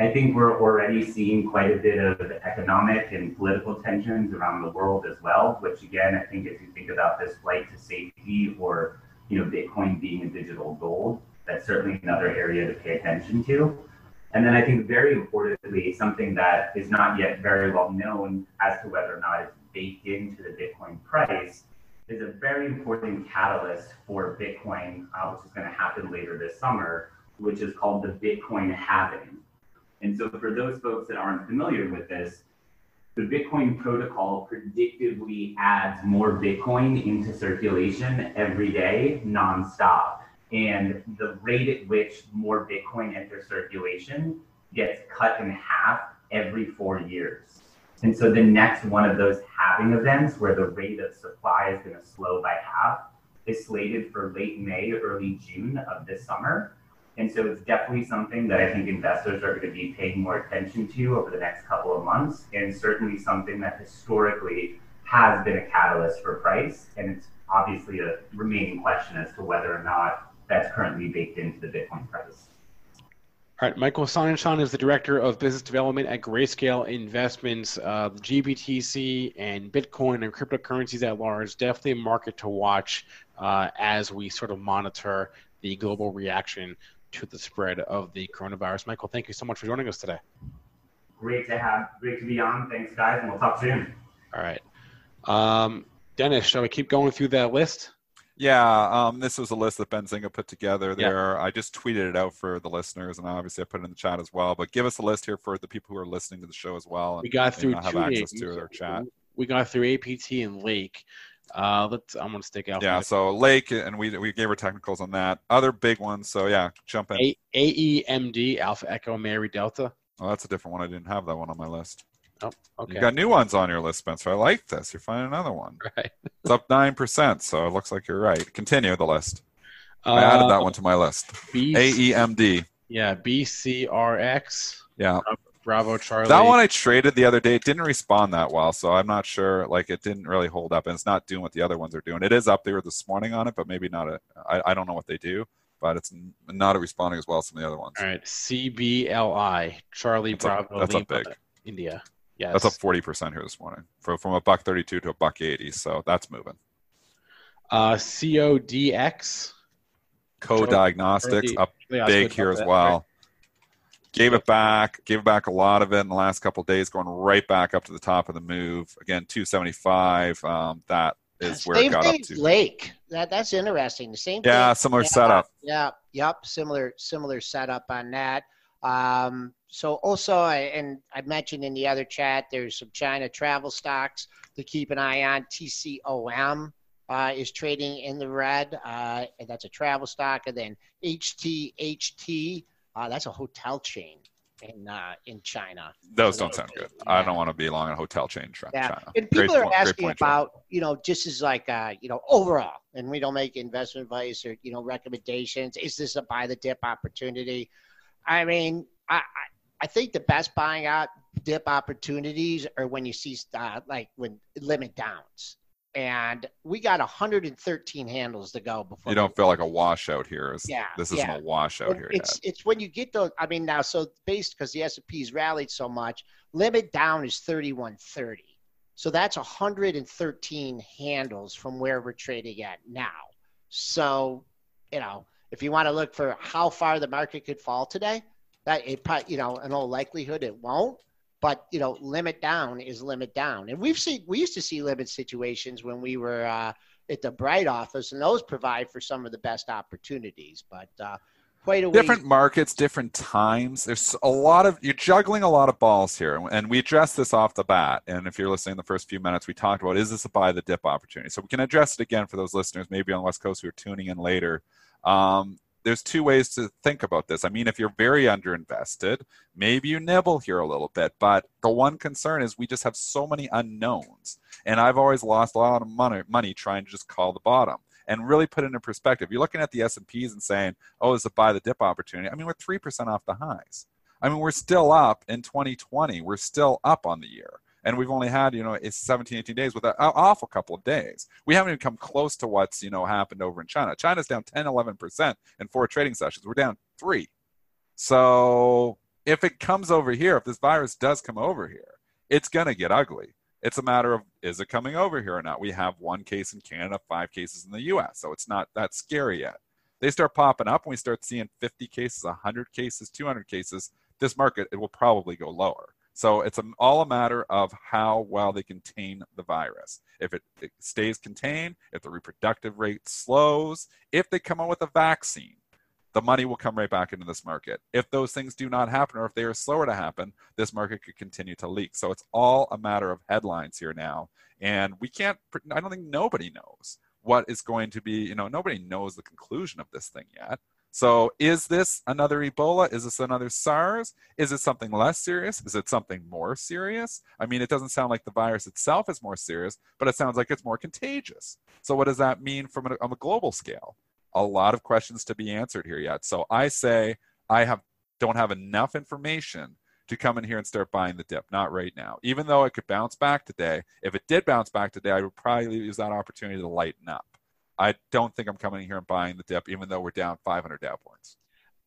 I think we're already seeing quite a bit of economic and political tensions around the world as well, which again, I think if you think about this flight to safety or you know Bitcoin being a digital gold, that's certainly another area to pay attention to. And then I think very importantly, something that is not yet very well known as to whether or not it's baked into the Bitcoin price is a very important catalyst for Bitcoin, uh, which is going to happen later this summer, which is called the Bitcoin halving. And so for those folks that aren't familiar with this, the Bitcoin protocol predictably adds more Bitcoin into circulation every day, nonstop. And the rate at which more Bitcoin enters circulation gets cut in half every four years. And so the next one of those halving events where the rate of supply is going to slow by half is slated for late May, early June of this summer. And so it's definitely something that I think investors are going to be paying more attention to over the next couple of months, and certainly something that historically has been a catalyst for price. And it's obviously a remaining question as to whether or not that's currently baked into the Bitcoin price. All right, Michael Sonnenshein is the director of business development at Grayscale Investments. Uh, GBTC and Bitcoin and cryptocurrencies at large, definitely a market to watch uh, as we sort of monitor the global reaction to the spread of the coronavirus. Michael, thank you so much for joining us today. Great to have, great to be on. Thanks, guys, and we'll talk soon. All right. Um, Dennis, shall we keep going through that list? Yeah, um, this was a list that Benzinga put together there. Yeah. I just tweeted it out for the listeners, and obviously I put it in the chat as well. But give us a list here for the people who are listening to the show as well. we got through have access to their chat. We got through APT and Lake. Uh, let's. I'm gonna stick out. Yeah. So Lake, and we we gave her technicals on that. Other big ones. So yeah, jump in. A- AEMD Alpha Echo Mary Delta. Oh, that's a different one. I didn't have that one on my list. Oh, okay. You got new ones on your list, Spencer. I like this. You're finding another one. Right. it's up nine percent, so it looks like you're right. Continue the list. Uh, I added that one to my list. B- AEMD. Yeah, BCRX. Yeah. Bravo Charlie. That one I traded the other day. It didn't respond that well, so I'm not sure. Like it didn't really hold up, and it's not doing what the other ones are doing. It is up there this morning on it, but maybe not. A, I, I don't know what they do. but it's not responding as well as some of the other ones. All right, CBLI, Charlie That's Bravo, up, that's Lima, up big. India. Yes. That's up 40% here this morning, from, from a buck 32 to a buck 80. So that's moving. Uh, CODX. Co Diagnostics up Yeah, I was big here as well. Gave it back, gave back a lot of it in the last couple of days, going right back up to the top of the move. Again, 275. Um, that is where Same it got up to. Lake. That that's interesting. The same. Yeah, thing. similar Yeah, setup. Yeah, yep, similar similar setup on that. Um, so also, I, and I mentioned in the other chat, there's some China travel stocks to keep an eye on. TCOM uh, is trading in the red, uh, and that's a travel stock. And then HTHT, uh, that's a hotel chain in uh, in China. Those don't sound good. I don't want to be long on a hotel chain in China. Yeah, China. and Great people are point- asking about, you know, just as like, uh, you know, overall, and we don't make investment advice or you know recommendations. Is this a buy the dip opportunity? I mean, I I, I think the best buying out dip opportunities are when you see uh, like when limit downs, and we got 113 handles to go before You don't feel like a washout here. Is, Yeah, This isn't yeah. a washout here it's yet. it's when you get those. I mean, now so based because the S and P's rallied so much, limit down is thirty one thirty. So that's hundred and thirteen handles from where we're trading at now. So, you know, if you want to look for how far the market could fall today, that it probably, you know, in all likelihood it won't. But you know, limit down is limit down, and we've seen we used to see limit situations when we were uh, at the Bright office, and those provide for some of the best opportunities. But uh, quite a different markets, different times. There's a lot of you're juggling a lot of balls here, and we addressed this off the bat. And if you're listening the first few minutes, we talked about is this a buy the dip opportunity? So we can address it again for those listeners, maybe on the West Coast who are tuning in later. Um, there's two ways to think about this. I mean, if you're very underinvested, maybe you nibble here a little bit. But the one concern is we just have so many unknowns, and I've always lost a lot of money, money trying to just call the bottom and really put it in perspective. You're looking at the S and saying, "Oh, it's a buy the dip opportunity." I mean, we're three percent off the highs. I mean, we're still up in 2020. We're still up on the year, and we've only had you know it's 17, 18 days with an awful couple of days. We haven't even come close to what's you know happened over in China. China's down 10, 11 percent in four trading sessions. We're down three. So if it comes over here, if this virus does come over here, it's gonna get ugly. It's a matter of is it coming over here or not? We have one case in Canada, five cases in the US, so it's not that scary yet. They start popping up and we start seeing 50 cases, 100 cases, 200 cases. This market, it will probably go lower. So it's all a matter of how well they contain the virus. If it, it stays contained, if the reproductive rate slows, if they come out with a vaccine, the money will come right back into this market. If those things do not happen or if they are slower to happen, this market could continue to leak. So it's all a matter of headlines here now. And we can't, I don't think nobody knows what is going to be, you know, nobody knows the conclusion of this thing yet. So is this another Ebola? Is this another SARS? Is it something less serious? Is it something more serious? I mean, it doesn't sound like the virus itself is more serious, but it sounds like it's more contagious. So what does that mean from a, on a global scale? a lot of questions to be answered here yet. So I say I have don't have enough information to come in here and start buying the dip. Not right now. Even though it could bounce back today, if it did bounce back today, I would probably use that opportunity to lighten up. I don't think I'm coming in here and buying the dip, even though we're down 500 Dow points.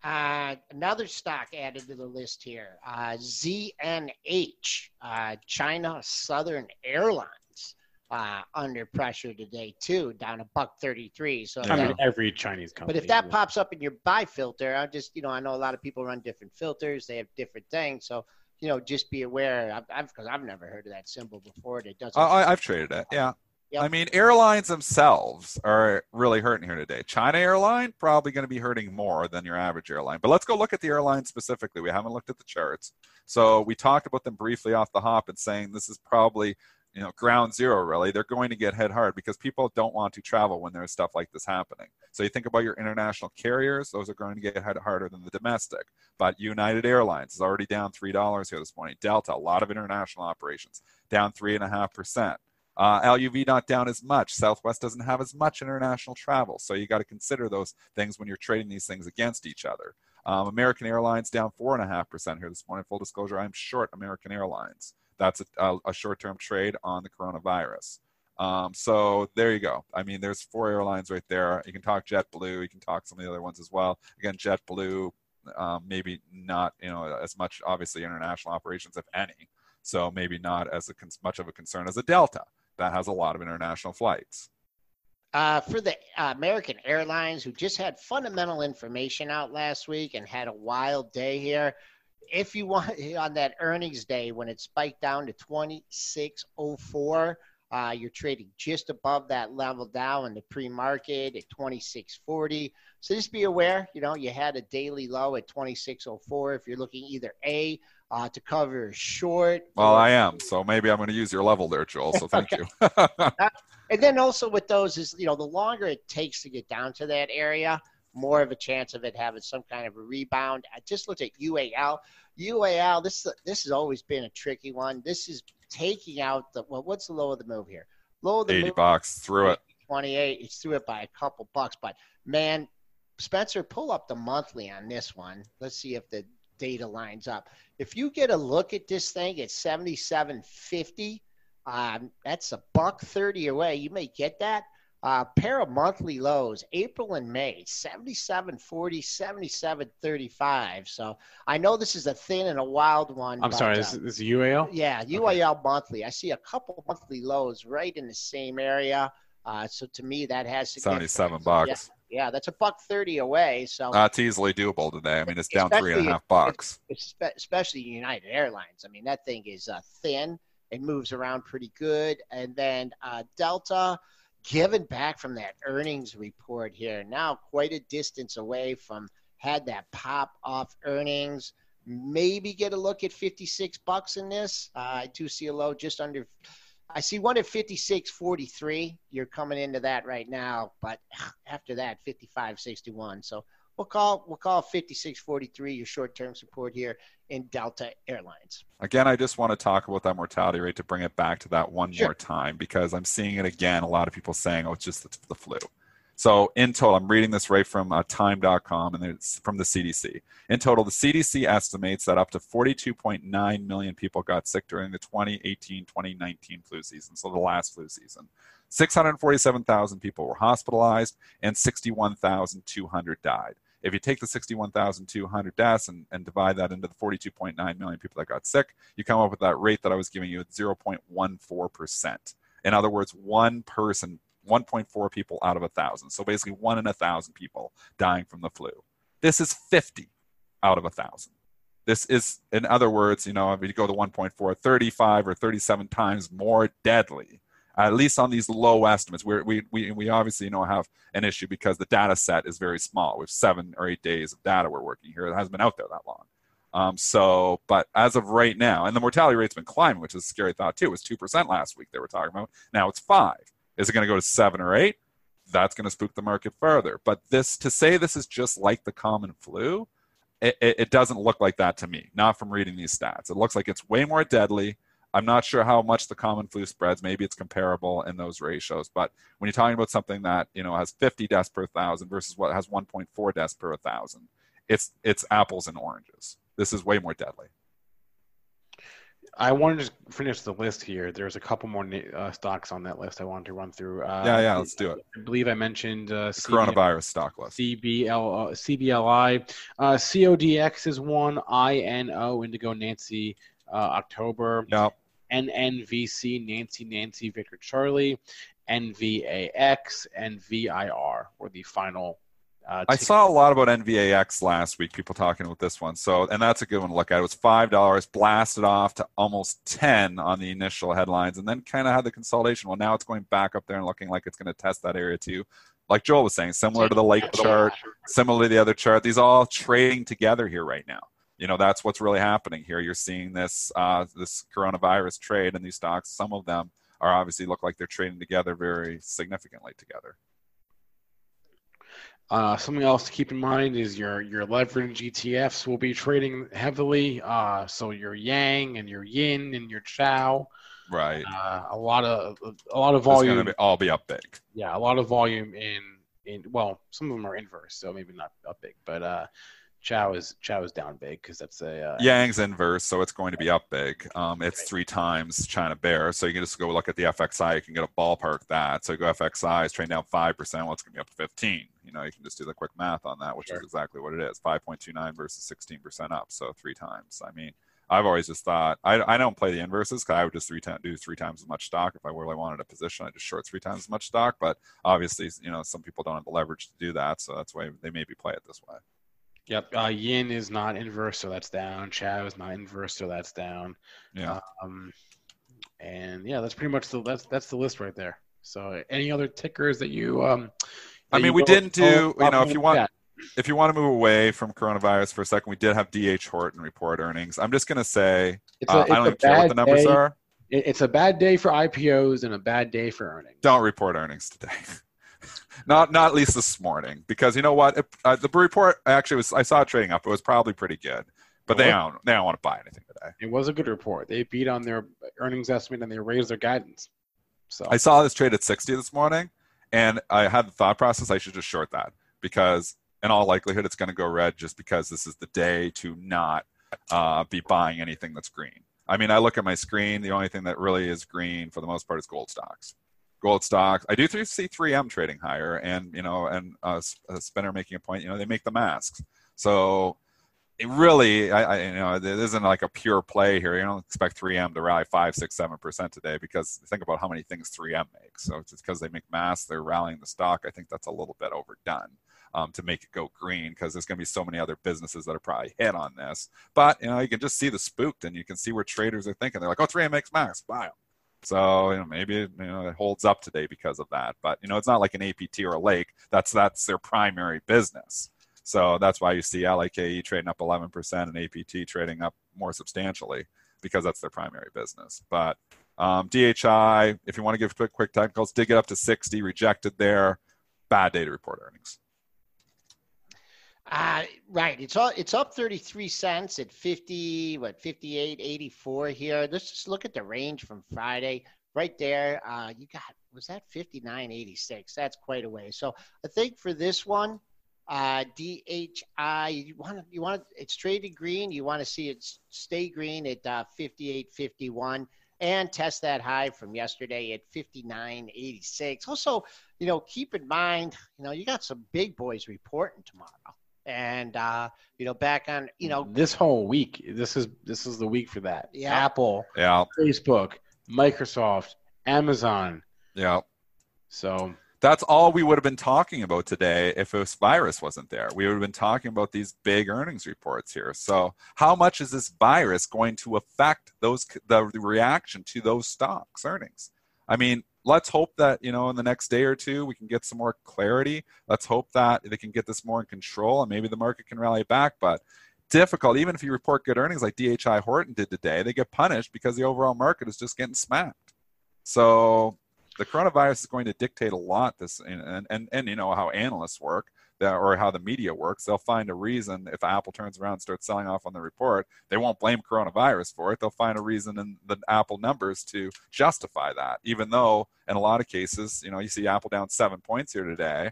Uh, another stock added to the list here, uh, ZNH, uh, China Southern Airlines, uh, under pressure today too, down a buck thirty-three. So, I mean, every Chinese company. but if that pops up in your buy filter, I just you know I know a lot of people run different filters, they have different things, so you know just be aware. I've I've, cause I've never heard of that symbol before. It doesn't. I, I- I've traded it. Yeah. Yep. I mean, airlines themselves are really hurting here today. China Airline probably going to be hurting more than your average airline. But let's go look at the airline specifically. We haven't looked at the charts. So we talked about them briefly off the hop and saying this is probably, you know, ground zero really. They're going to get hit hard because people don't want to travel when there's stuff like this happening. So you think about your international carriers, those are going to get hit harder than the domestic. But United Airlines is already down $3 here this morning. Delta, a lot of international operations, down 3.5%. Uh, LUV not down as much. Southwest doesn't have as much international travel, so you got to consider those things when you're trading these things against each other. Um, American Airlines down four and a half percent here this morning. Full disclosure, I'm short American Airlines. That's a, a, a short-term trade on the coronavirus. Um, so there you go. I mean, there's four airlines right there. You can talk JetBlue. You can talk some of the other ones as well. Again, JetBlue, um, maybe not you know as much obviously international operations if any. So maybe not as a, much of a concern as a Delta that has a lot of international flights. Uh, for the uh, American Airlines, who just had fundamental information out last week and had a wild day here, if you want on that earnings day when it spiked down to 2604, uh, you're trading just above that level down in the pre-market at 2640. So just be aware, you know, you had a daily low at 2604. If you're looking either A uh, to cover short. Well, I am. So maybe I'm going to use your level there, Joel. So thank you. and then also with those is, you know, the longer it takes to get down to that area, more of a chance of it having some kind of a rebound. I just looked at UAL. UAL, this this has always been a tricky one. This is taking out the well, what's the low of the move here? Low of the 80 move, bucks through it. 28. It's through it by a couple bucks, but man, Spencer, pull up the monthly on this one. Let's see if the data lines up. If you get a look at this thing at 77.50, um, that's a buck 30 away. You may get that. Uh, pair of monthly lows, April and May, 77.40, 77.35. So I know this is a thin and a wild one. I'm but, sorry, uh, this, this is UAL? yeah, UAL monthly. I see a couple monthly lows right in the same area. Uh, so to me, that has significance. 77 bucks. Yeah, yeah, that's a buck 30 away. So That's easily doable today. I mean, it's down three and a half bucks. especially United Airlines. I mean, that thing is uh, thin. It moves around pretty good. And then uh, Delta, given back from that earnings report here, now quite a distance away from had that pop off earnings. Maybe get a look at 56 bucks in this. Uh, I do see a low just under. I see one at 56.43. You're coming into that right now, but after that, 55.61. So we'll call we'll call 56.43 your short-term support here in Delta Airlines. Again, I just want to talk about that mortality rate to bring it back to that one Sure. more time because I'm seeing it again. A lot of people saying, oh, it's just the, the flu. So, in total, I'm reading this right from uh, time.com and it's from the CDC. In total, the CDC estimates that up to 42.9 million people got sick during the 2018 2019 flu season, so the last flu season. 647,000 people were hospitalized and 61,200 died. If you take the 61,200 deaths and, and divide that into the 42.9 million people that got sick, you come up with that rate that I was giving you at 0.14%. In other words, one person, 1.4 people out of a thousand. So basically, one in a thousand people dying from the flu. This is 50 out of a thousand. This is, in other words, you know, if you go to 1.4, 35 or 37 times more deadly at least on these low estimates. We're, we we we obviously you know have an issue because the data set is very small. We have seven or eight days of data we're working here. It hasn't been out there that long. Um, so, but as of right now, and the mortality rate's been climbing, which is a scary thought too. It was two percent last week they were talking about. Now it's five. Is it going to go to seven or eight? That's going to spook the market further. But this to say this is just like the common flu, it, it, it doesn't look like that to me. Not from reading these stats. It looks like it's way more deadly. I'm not sure how much the common flu spreads. Maybe it's comparable in those ratios. But when you're talking about something that you know has 50 deaths per thousand versus what has 1.4 deaths per thousand, it's it's apples and oranges. This is way more deadly. I wanted to finish the list here. There's a couple more uh, stocks on that list I wanted to run through. Uh, Yeah, yeah, let's do it. I believe I mentioned uh, coronavirus stock list. CBL, uh, CBLI. Uh, CODX is one. INO, Indigo Nancy, uh, October. Yep. NNVC, Nancy Nancy Victor Charlie. NVAX and VIR were the final. Uh, I saw a lot about NVAX last week, people talking about this one. So, and that's a good one to look at. It was $5, blasted off to almost 10 on the initial headlines, and then kind of had the consolidation. Well, now it's going back up there and looking like it's going to test that area too. Like Joel was saying, similar to the lake chart, similar to the other chart, these all trading together here right now. You know, that's what's really happening here. You're seeing this uh, this coronavirus trade in these stocks. Some of them are obviously look like they're trading together very significantly together. Uh, something else to keep in mind is your your leverage ETFs will be trading heavily. Uh, so your Yang and your Yin and your Chow. Right. Uh, a lot of a lot of It's volume. to be, all be up big. yeah, a lot of volume in in well, some of them are inverse, so maybe not up big, but uh, Chow is Chow is down big because that's a uh, Yang's inverse, so it's going to be up big. Um, it's three times China Bear, so you can just go look at the FXI. You can get a ballpark that. So you go FXI is trading down five percent. Well, it's going to be up to fifteen. You know, you can just do the quick math on that, which Sure. is exactly what it is: five point two nine versus sixteen percent up, so three times. I mean, I've always just thought I, I don't play the inverses because I would just three do three times as much stock if I really wanted a position. I just short three times as much stock, but obviously, you know, some people don't have the leverage to do that, so that's why they maybe play it this way. Yep. Uh, Yin is not inverse, so that's down. Chao is not inverse, so that's down. Yeah. Um, and yeah, that's pretty much the that's that's the list right there. So any other tickers that you um? I mean, you we didn't do, you know, if you want, chat? if you want to move away from coronavirus for a second, we did have DH Horton report earnings. I'm just going to say, It's uh, a- I don't even a care what the numbers day. are. It's a bad day for IPOs and a bad day for earnings. Don't report earnings today. not, not at least this morning, because you know what? It, uh, the report actually was. I saw it trading up. It was probably pretty good, but they don't. They don't want to buy anything today. It was a good report. They beat on their earnings estimate and they raised their guidance. So I saw this trade at 60 this morning, and I had the thought process I should just short that because, in all likelihood, it's going to go red just because this is the day to not uh, be buying anything that's green. I mean, I look at my screen. The only thing that really is green for the most part is gold stocks. Gold stocks. I do see 3M trading higher, and you know, and uh, uh, Spinner making a point. You know, they make the masks, so it really, I, I, you know, it isn't like a pure play here. You don't expect 3M to rally five, six, seven percent today because think about how many things 3M makes. So it's because they make masks, they're rallying the stock. I think that's a little bit overdone um, to make it go green because there's going to be so many other businesses that are probably hit on this. But you know, you can just see the spooked, and you can see where traders are thinking. They're like, "Oh, 3M makes masks, buy them." So you know, maybe you know it holds up today because of that. But you know, it's not like an APT or a Lake. That's that's their primary business. So that's why you see LAKE trading up 11% and APT trading up more substantially because that's their primary business. But um, DHI, if you want to give quick, quick technicals, did get up to 60, rejected there. Bad day to report earnings. Uh, right. It's all it's up 33 cents at 50, what 58, 84 here. Let's just look at the range from Friday. Right there. Uh, you got was that 59.86? That's quite a way. So I think for this one, uh, DHI, you want to you want it's traded green. You want to see it stay green at uh, 58.51 and test that high from yesterday at 59.86. Also, you know, keep in mind, you know, you got some big boys reporting tomorrow and uh, you know, back on, you know, this whole week, this is this is the week for that. Yeah. Apple, Yeah, Facebook, Microsoft, Amazon. yeah. So That's all we would have been talking about today if this virus wasn't there. We would have been talking about these big earnings reports here. So, how much is this virus going to affect those the reaction to those stocks earnings? I mean, let's hope that you know in the next day or two we can get some more clarity. Let's hope that they can get this more in control and maybe the market can rally back. But difficult, even if you report good earnings like DHI Horton did today, they get punished because the overall market is just getting smacked. So the coronavirus is going to dictate a lot this and and, and you know how analysts work that, or how the media works they'll find a reason if apple turns around and starts selling off on the report they won't blame coronavirus for it they'll find a reason in the apple numbers to justify that even though in a lot of cases you know you see apple down seven points here today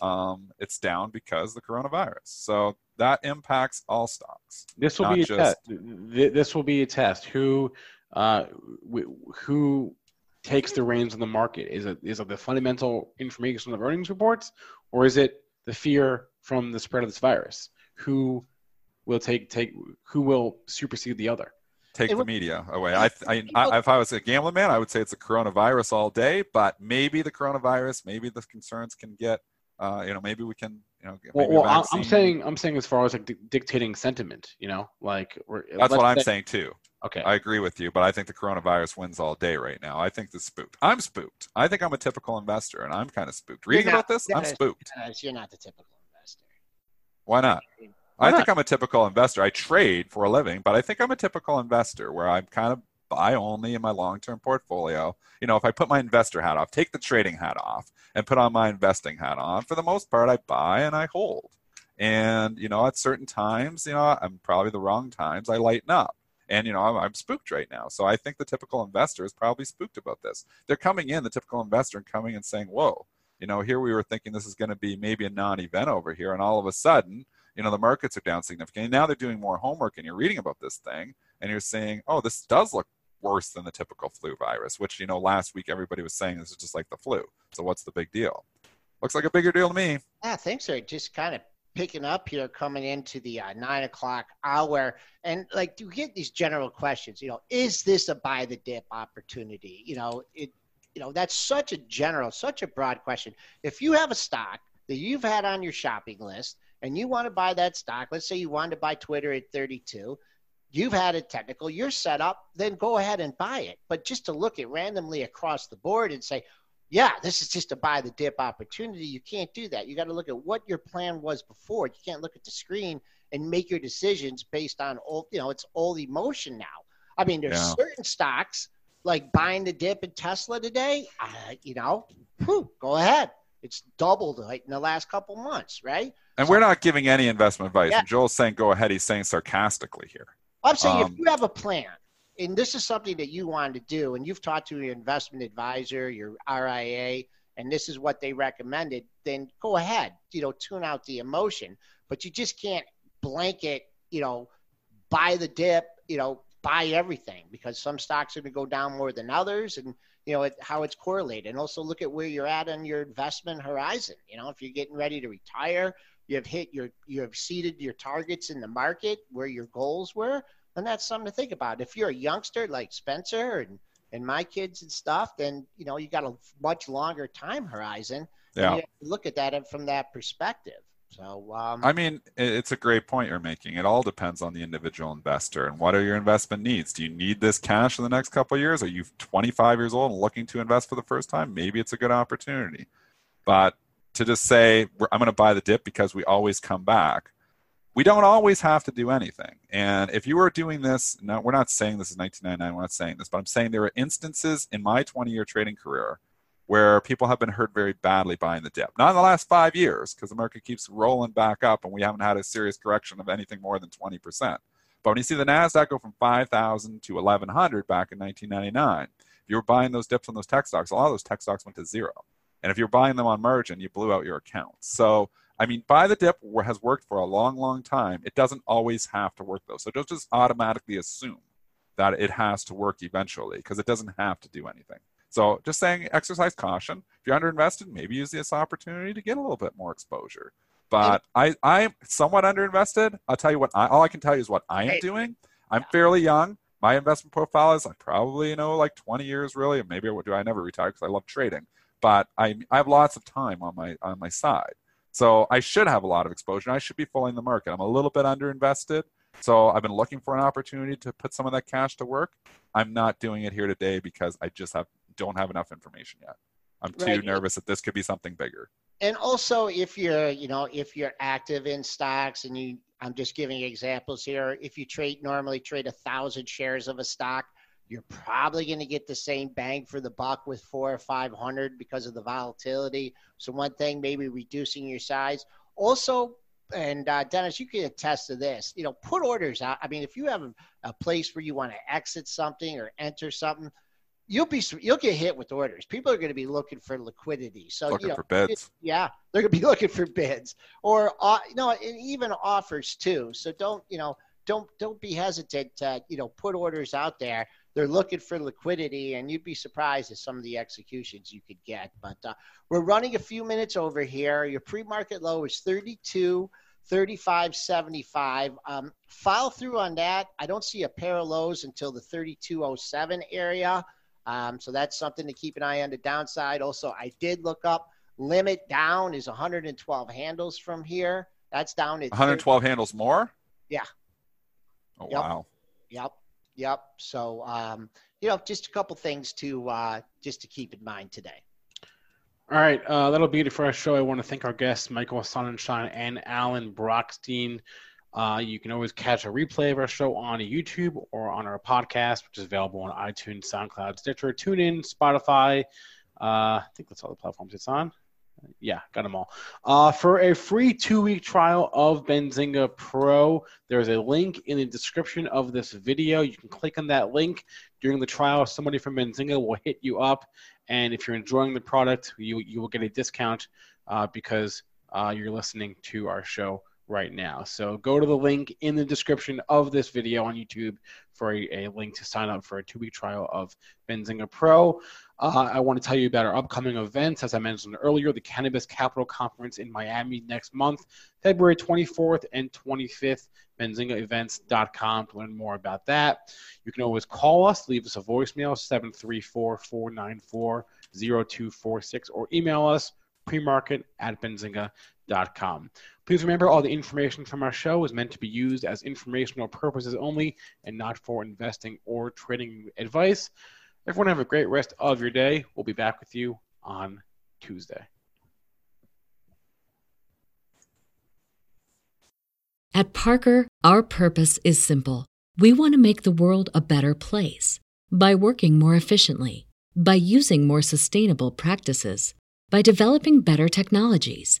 um, it's down because of the coronavirus so that impacts all stocks this will be a just- test. This will be a test. Who, uh, who takes the reins on the market? Is it is it the fundamental information of earnings reports, or is it the fear from the spread of this virus? Who will take take who will supersede the other? take It the would- media away. I, I, I, if I was a gambling man, I would say it's a coronavirus all day. But maybe the coronavirus, maybe the concerns can get, uh, you know, maybe we can, you know, get Well, maybe well I'm- I'm saying I'm saying as far as like di- dictating sentiment, you know, like we're, that's what I'm say- saying too. Okay, I agree with you, but I think the coronavirus wins all day right now. I think the spooked. I'm spooked. I think I'm a typical investor, and I'm kind of spooked. Reading not- about this, I'm spooked. Dennis, you're not the typical investor. Why not? Why I not? think I'm a typical investor. I trade for a living, but I think I'm a typical investor where I'm kind of buy only in my long-term portfolio. You know, if I put my investor hat off, take the trading hat off, and put on my investing hat on, for the most part, I buy and I hold. And you know, at certain times, you know, I'm probably the wrong times. I lighten up, and you know, I'm, I'm spooked right now. So I think the typical investor is probably spooked about this. They're coming in, the typical investor, and coming and saying, "Whoa." You know, here we were thinking this is going to be maybe a non-event over here, and all of a sudden, you know the markets are down significantly. Now they're doing more homework, and you're reading about this thing, and you're saying, oh, this does look worse than the typical flu virus. Which you know last week everybody was saying this is just like the flu. So what's the big deal? Looks like a bigger deal to me. Yeah, things are just kind of picking up here coming into the uh, nine o'clock hour. And like do you get these general questions you know is this a buy the dip opportunity? You know it you know that's such a general such a broad question. If you have a stock that you've had on your shopping list and you want to buy that stock let's say you wanted to buy twitter at 32 you've had a technical you're set up then go ahead and buy it. But just to look at randomly across the board and say yeah, this is just a buy the dip opportunity. You can't do that. You got to look at what your plan was before. You can't look at the screen and make your decisions based on all, you know, it's all emotion now. I mean, there's yeah. certain stocks like buying the dip in Tesla today, uh, you know, whew, go ahead. It's doubled like in the last couple months, right? And so, we're not giving any investment advice. Yeah. And Joel's saying go ahead. He's saying sarcastically here. I'm saying um, if you have a plan, and this is something that you want to do, and you've talked to your investment advisor, your RIA, and this is what they recommended, then go ahead, you know, tune out the emotion. But you just can't blanket, you know, buy the dip, you know, buy everything because some stocks are going to go down more than others, and you know it, how it's correlated. And also look at where you're at on your investment horizon. You know, if you're getting ready to retire, you have hit your, you have exceeded your targets in the market where your goals were and that's something to think about. If you're a youngster like Spencer and and my kids and stuff, then you know you got a much longer time horizon. Yeah. look at that from that perspective. So um, I mean, it's a great point you're making. It all depends on the individual investor and what are your investment needs. Do you need this cash in the next couple of years? Are you 25 years old and looking to invest for the first time? Maybe it's a good opportunity. But to just say I'm going to buy the dip because we always come back, we don't always have to do anything. And if you were doing this, no, we're not saying this is 1999, we're not saying this, but I'm saying there are instances in my 20 year trading career where people have been hurt very badly buying the dip. Not in the last five years, because the market keeps rolling back up and we haven't had a serious correction of anything more than 20%. But when you see the NASDAQ go from 5,000 to 1,100 back in 1999, if you were buying those dips on those tech stocks, a lot of those tech stocks went to zero. And if you're buying them on margin, you blew out your account. So I mean, buy the dip has worked for a long, long time. It doesn't always have to work though. So don't just automatically assume that it has to work eventually because it doesn't have to do anything. So just saying, exercise caution. If you're underinvested, maybe use this opportunity to get a little bit more exposure. But I, I'm somewhat underinvested. I'll tell you what. I, all I can tell you is what I am doing. I'm fairly young. My investment profile is I probably you know like 20 years really. Maybe do I never retire because I love trading. But I, I have lots of time on my on my side. So I should have a lot of exposure. I should be following the market. I'm a little bit underinvested. So I've been looking for an opportunity to put some of that cash to work. I'm not doing it here today because I just have don't have enough information yet. I'm too right. nervous that this could be something bigger. And also if you're, you know, if you're active in stocks and you I'm just giving examples here. If you trade normally trade a thousand shares of a stock, you're probably going to get the same bang for the buck with four or 500 because of the volatility. So, one thing, maybe reducing your size. Also, and uh, Dennis, you can attest to this. You know, put orders out. I mean, if you have a, a place where you want to exit something or enter something, you'll be you'll get hit with orders. People are going to be looking for liquidity. So looking you know, for bids. Yeah, they're going to be looking for bids or uh, you know, and even offers too. So don't you know don't don't be hesitant to you know put orders out there they're looking for liquidity, and you'd be surprised at some of the executions you could get. But uh, we're running a few minutes over here. Your pre-market low is 32. 35.75. Um, file through on that. I don't see a pair of lows until the 32.07 area. Um, so that's something to keep an eye on the downside. Also, I did look up limit down is 112 handles from here. That's down at 112 30. handles more. Yeah. Oh yep. wow. Yep. Yep. So, um, you know, just a couple things to uh, just to keep in mind today. All right, uh, that'll be it for our show. I want to thank our guests, Michael Sonnenshein and Alan Brochstein. Uh, you can always catch a replay of our show on YouTube or on our podcast, which is available on iTunes, SoundCloud, Stitcher, TuneIn, Spotify. Uh, I think that's all the platforms it's on. Yeah, got them all. Uh, for a free two week trial of Benzinga Pro, there's a link in the description of this video. You can click on that link during the trial. Somebody from Benzinga will hit you up. And if you're enjoying the product, you, you will get a discount uh, because uh, you're listening to our show right now. So go to the link in the description of this video on YouTube for a, a link to sign up for a two week trial of Benzinga Pro. Uh, I want to tell you about our upcoming events. As I mentioned earlier, the Cannabis Capital Conference in Miami next month, February 24th and 25th. BenzingaEvents.com to learn more about that. You can always call us, leave us a voicemail, 734 494 0246, or email us, premarket at benzinga.com. Please remember all the information from our show is meant to be used as informational purposes only and not for investing or trading advice. Everyone have a great rest of your day. We'll be back with you on Tuesday. At Parker, our purpose is simple. We want to make the world a better place by working more efficiently, by using more sustainable practices, by developing better technologies.